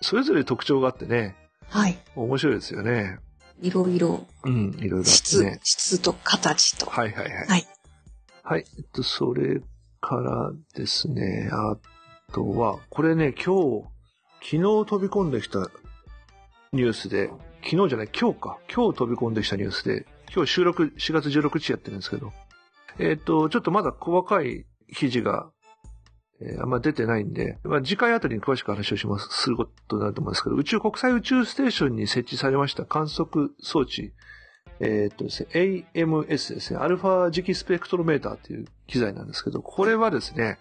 それぞれ特徴があってね、はい。面白いですよね。いろいろ、うん、いろいろあって質ね。、質と形と。はいはいはい。はい。はい。えっと、それからですね、あとは、これね、今日、昨日飛び込んできたニュースで、昨日じゃない、今日か。今日飛び込んできたニュースで、今日収録4月16日やってるんですけど、えっと、ちょっとまだ細かい記事が、えーあんま出てないんで、まあ、次回あたりに詳しく話をします、することになると思うんですけど、宇宙国際宇宙ステーションに設置されました観測装置、えーっとですね、AMS ですね、アルファ磁気スペクトロメーターという機材なんですけど、これはですね、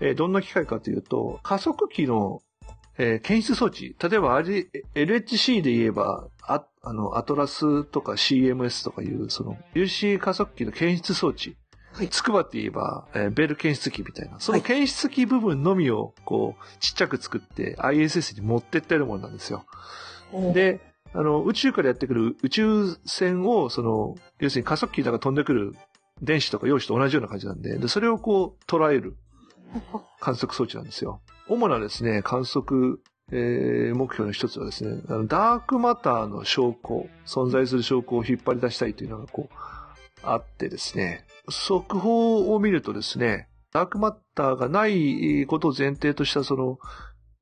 えーどんな機械かというと、加速器の、えー検出装置、例えば LHC で言えば、ああの、アトラスとか CMS とかいう、その、有子加速器の検出装置、はい。つくばって言えば、えーベル検出器みたいな、そのはい検出器部分のみを、こう、ちっちゃく作って ISS に持ってってるものなんですよ。で、あの、宇宙からやってくる宇宙船を、その、要するに加速器だから飛んでくる電子とか陽子と同じような感じなんで、でそれをこう捉える (laughs) 観測装置なんですよ。主なですね、観測、えー目標の一つはですね、あのダークマターの証拠、存在する証拠を引っ張り出したいというのがこう、あってですね、速報を見るとですね、ダークマターがないことを前提としたその、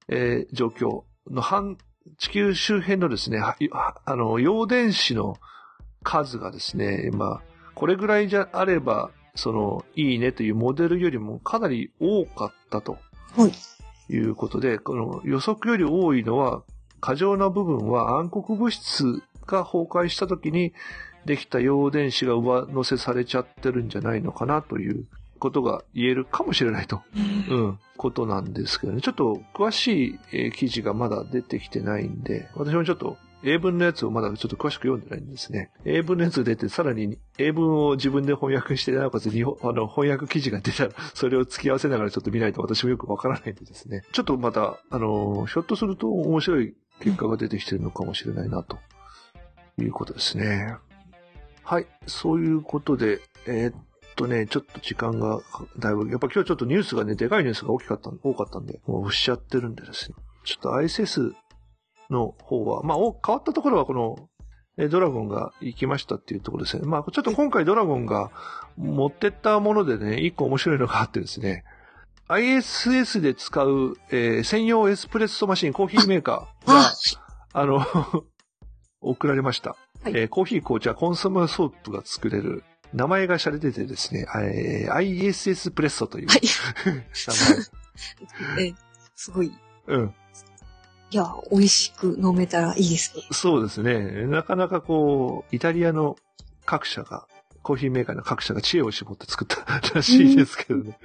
えー状況の半、地球周辺のですね、あの、陽電子の数がですね、まあ、これぐらいじゃあれば、その、いいねというモデルよりもかなり多かったと。はい。いうことで、この予測より多いのは、過剰な部分は暗黒物質が崩壊した時にできた陽電子が上乗せされちゃってるんじゃないのかなということが言えるかもしれないと、うん、ことなんですけどね。ちょっと詳しい、えー記事がまだ出てきてないんで、私もちょっと英文のやつをまだちょっと詳しく読んでないんですね。英文のやつが出て、さらに英文を自分で翻訳して、なおかつ日本、あの、翻訳記事が出たら、それを付き合わせながらちょっと見ないと私もよくわからないんでですね。ちょっとまた、あの、ひょっとすると面白い結果が出てきてるのかもしれないな、ということですね。はい。そういうことで、えーっとね、ちょっと時間が、だいぶ、やっぱ今日ちょっとニュースがね、でかいニュースが大きかった、多かったんで、もう押しちゃってるんでですね。ちょっと ISS の方は、まあ、お変わったところはこの、えドラゴンが行きましたっていうところですね。まあ、ちょっと今回ドラゴンが持ってったものでね、一個面白いのがあってですね、ISS で使う、えー専用エスプレッソマシン、コーヒーメーカーが、あの、(laughs) 送られました。はいえーコーヒー、紅茶、コンソメソープが作れる、名前が洒落ててですね、えー ISS プレッソというはい。(laughs) 名 (laughs) え、すごい。い前。うん。や、美味しく飲めたらいいですね。そうですね。なかなかこう、イタリアの各社が、コーヒーメーカーの各社が知恵を絞って作ったらしいですけどね。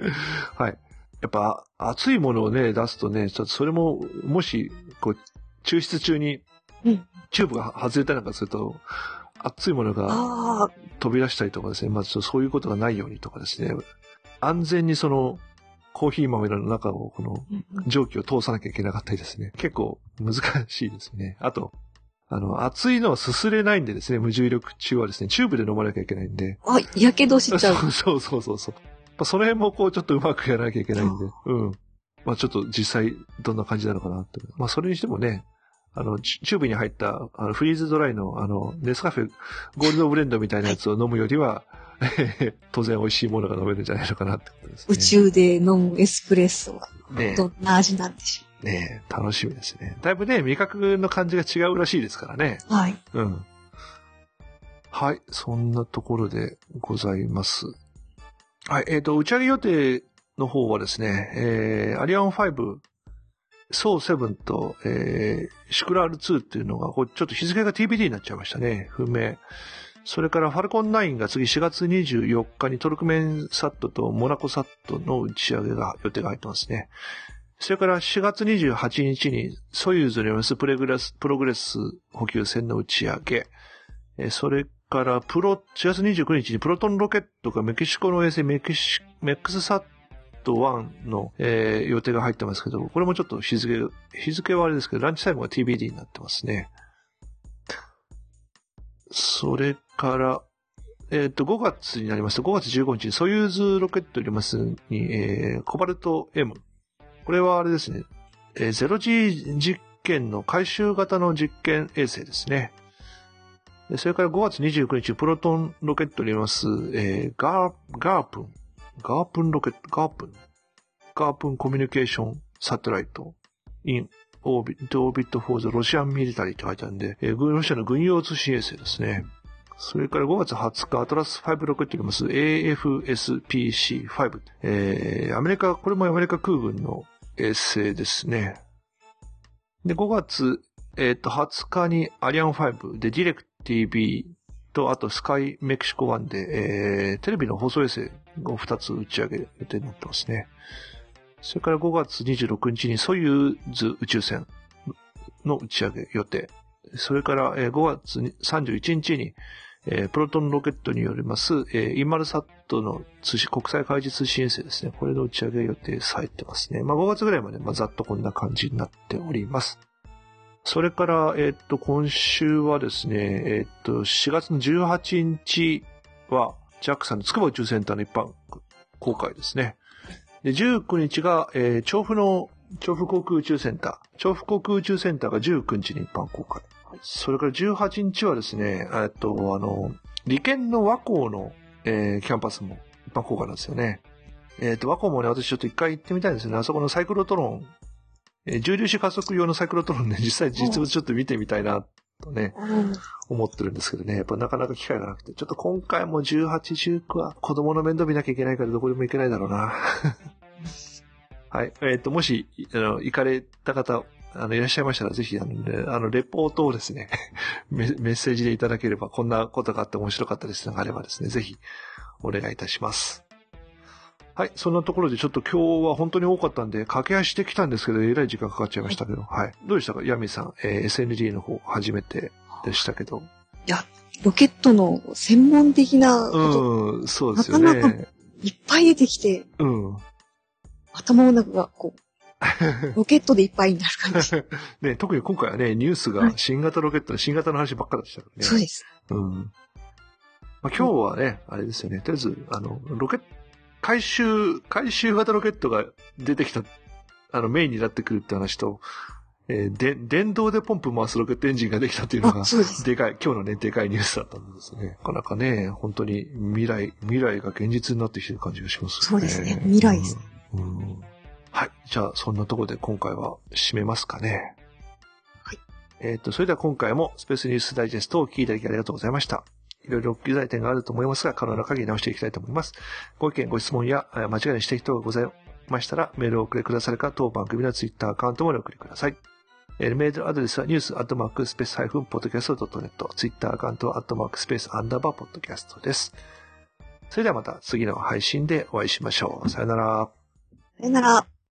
はい。やっぱ、熱いものをね、出すとね、ちょっとそれも、もし、こう、抽出中にうん、チューブが外れたりなんかすると、熱いものがああ、飛び出したりとかですね、まずそういうことがないようにとかですね、安全にその、コーヒー豆の中をこの蒸気を通さなきゃいけなかったりですね。結構難しいですね。あと、あの、熱いのはすすれないんでですね、無重力中はですね、チューブで飲まなきゃいけないんで。あ、やけどしちゃう。(laughs) そうそうそうそう。やっぱその辺もこうちょっとうまくやらなきゃいけないんで。うん。まあちょっと実際どんな感じなのかなって。まあそれにしてもね、あの、チチューブに入ったあのフリーズドライのあの、ネスカフェゴールドブレンドみたいなやつを飲むよりは、(laughs) 当然美味しいものが飲めるんじゃないのかなってことですね。宇宙で飲むエスプレッソはねどんな味なんでしねえ、楽しみですね。だいぶね、味覚の感じが違うらしいですからね。ょう。はい。うん。はい、そんなところでございます。はい、えっ、と、打ち上げ予定の方はですね、えー、アリアン5、ソー7と、えー、シクラール2っていうのが、こちょっと日付が TBD になっちゃいましたね。不明。それからファルコン9が次4月24日にトルクメンサットとモナコサットの打ち上げが予定が入ってますね。それから4月28日にソユーズによるプレグレス、プログレス補給船の打ち上げ。えーそれからプロ、4月29日にプロトンロケットがメキシコの衛星メキシ、メックスサットト1の、えー予定が入ってますけど、これもちょっと日付、日付はあれですけど、ランチタイムが TBD になってますね。それから、えっ、と、5月になりますと、5月15日にソユーズロケットにますに、えーコバルト M。これはあれですね、えー、0G 実験の回収型の実験衛星ですね。それから5月29日、プロトンロケットにいます、えーガー、ガープン、ガープンロケット、ガープン、ガープンコミュニケーションサテライト、in orbit, orbit for the Russian military って書いてあるんで、えーロシアの軍用通信衛星ですね。それから5月20日、アトラス5ロケットにいます AFSPC5。えー、アメリカ、これもアメリカ空軍の衛星ですね。で、5月、えっ、と、20日にアリアン5でディレク TV と、あとスカイメキシコ1で、えー、テレビの放送衛星を2つ打ち上げ予定になってますね。それから5月26日にソユーズ宇宙船の打ち上げ予定。それから、5月31日に、プロトンロケットによります、インマルサットの通信、国際海事通信衛星ですね。これの打ち上げ予定されてますね。まあ5月ぐらいまで、ざっとこんな感じになっております。それから、えっと、今週はですね、えっと、4月の18日は、JAXA の筑波宇宙センターの一般公開ですね。で、19日が、えー調布の、調布航空宇宙センター。調布航空宇宙センターが19日に一般公開。それから18日はですね、えっと、あの、理研の和光の、えーキャンパスも一般公開なんですよね。えっ、と、和光もね、私ちょっと一回行ってみたいんですね。あそこのサイクロトロン、えー重粒子加速用のサイクロトロンね、実際実物ちょっと見てみたいな、とね、うん思ってるんですけどね、やっぱなかなか機会がなくて、ちょっと今回も18、19は子供の面倒見なきゃいけないからどこでも行けないだろうな。(laughs) はい。えっ、と、もし、あの、行かれた方、あの、いらっしゃいましたら、ぜひ、あの、ね、あの、レポートをですね (laughs) メ、メッセージでいただければ、こんなことがあって面白かったですがあればですね、ぜひ、お願いいたします。はい。そんなところでちょっと今日は本当に多かったんで、駆け足できたんですけど、えらい時間かかっちゃいましたけど、はい。どうでしたか？ヤミさん、えー、SND の方初めてでしたけど。いや、ロケットの専門的なこと。うん、そうですよね。なかなかいっぱい出てきて、うん。頭の中がこう、(laughs) ロケットでいっぱいになる感じ。(laughs) ね、特に今回はね、ニュースが新型ロケットの新型の話ばっかりでしたからね。そうです。うん。まあ、今日はね、あれですよね。とりあえず、あの、ロケット、回収、回収型ロケットが出てきた、あの、メインになってくるって話と、えー、で、電動でポンプ回すロケットエンジンができたっていうのが、(laughs) でかい、今日のね、でかいニュースだったんですね。なかなかね、本当に未来、未来が現実になってきてる感じがしますね。そうですね、未来です、うん、うん。はい。じゃあ、そんなところで今回は締めますかね。はい。えっ、と、それでは今回もスペースニュースダイジェストを聞いていただきありがとうございました。いろいろ記載点があると思いますが、可能な限り直していきたいと思います。ご意見、ご質問や間違いにしている人がございましたら、メールをお送りくださるか、当番組のツイッターアカウントまでお送りください。えメールアドレスはニュースアットマークスペースハイフンポッドキャスト .net、ツイッターアカウントはアットマークスペースアンダーバーポッドキャストです。それではまた次の配信でお会いしましょう。さよなら。さよなら。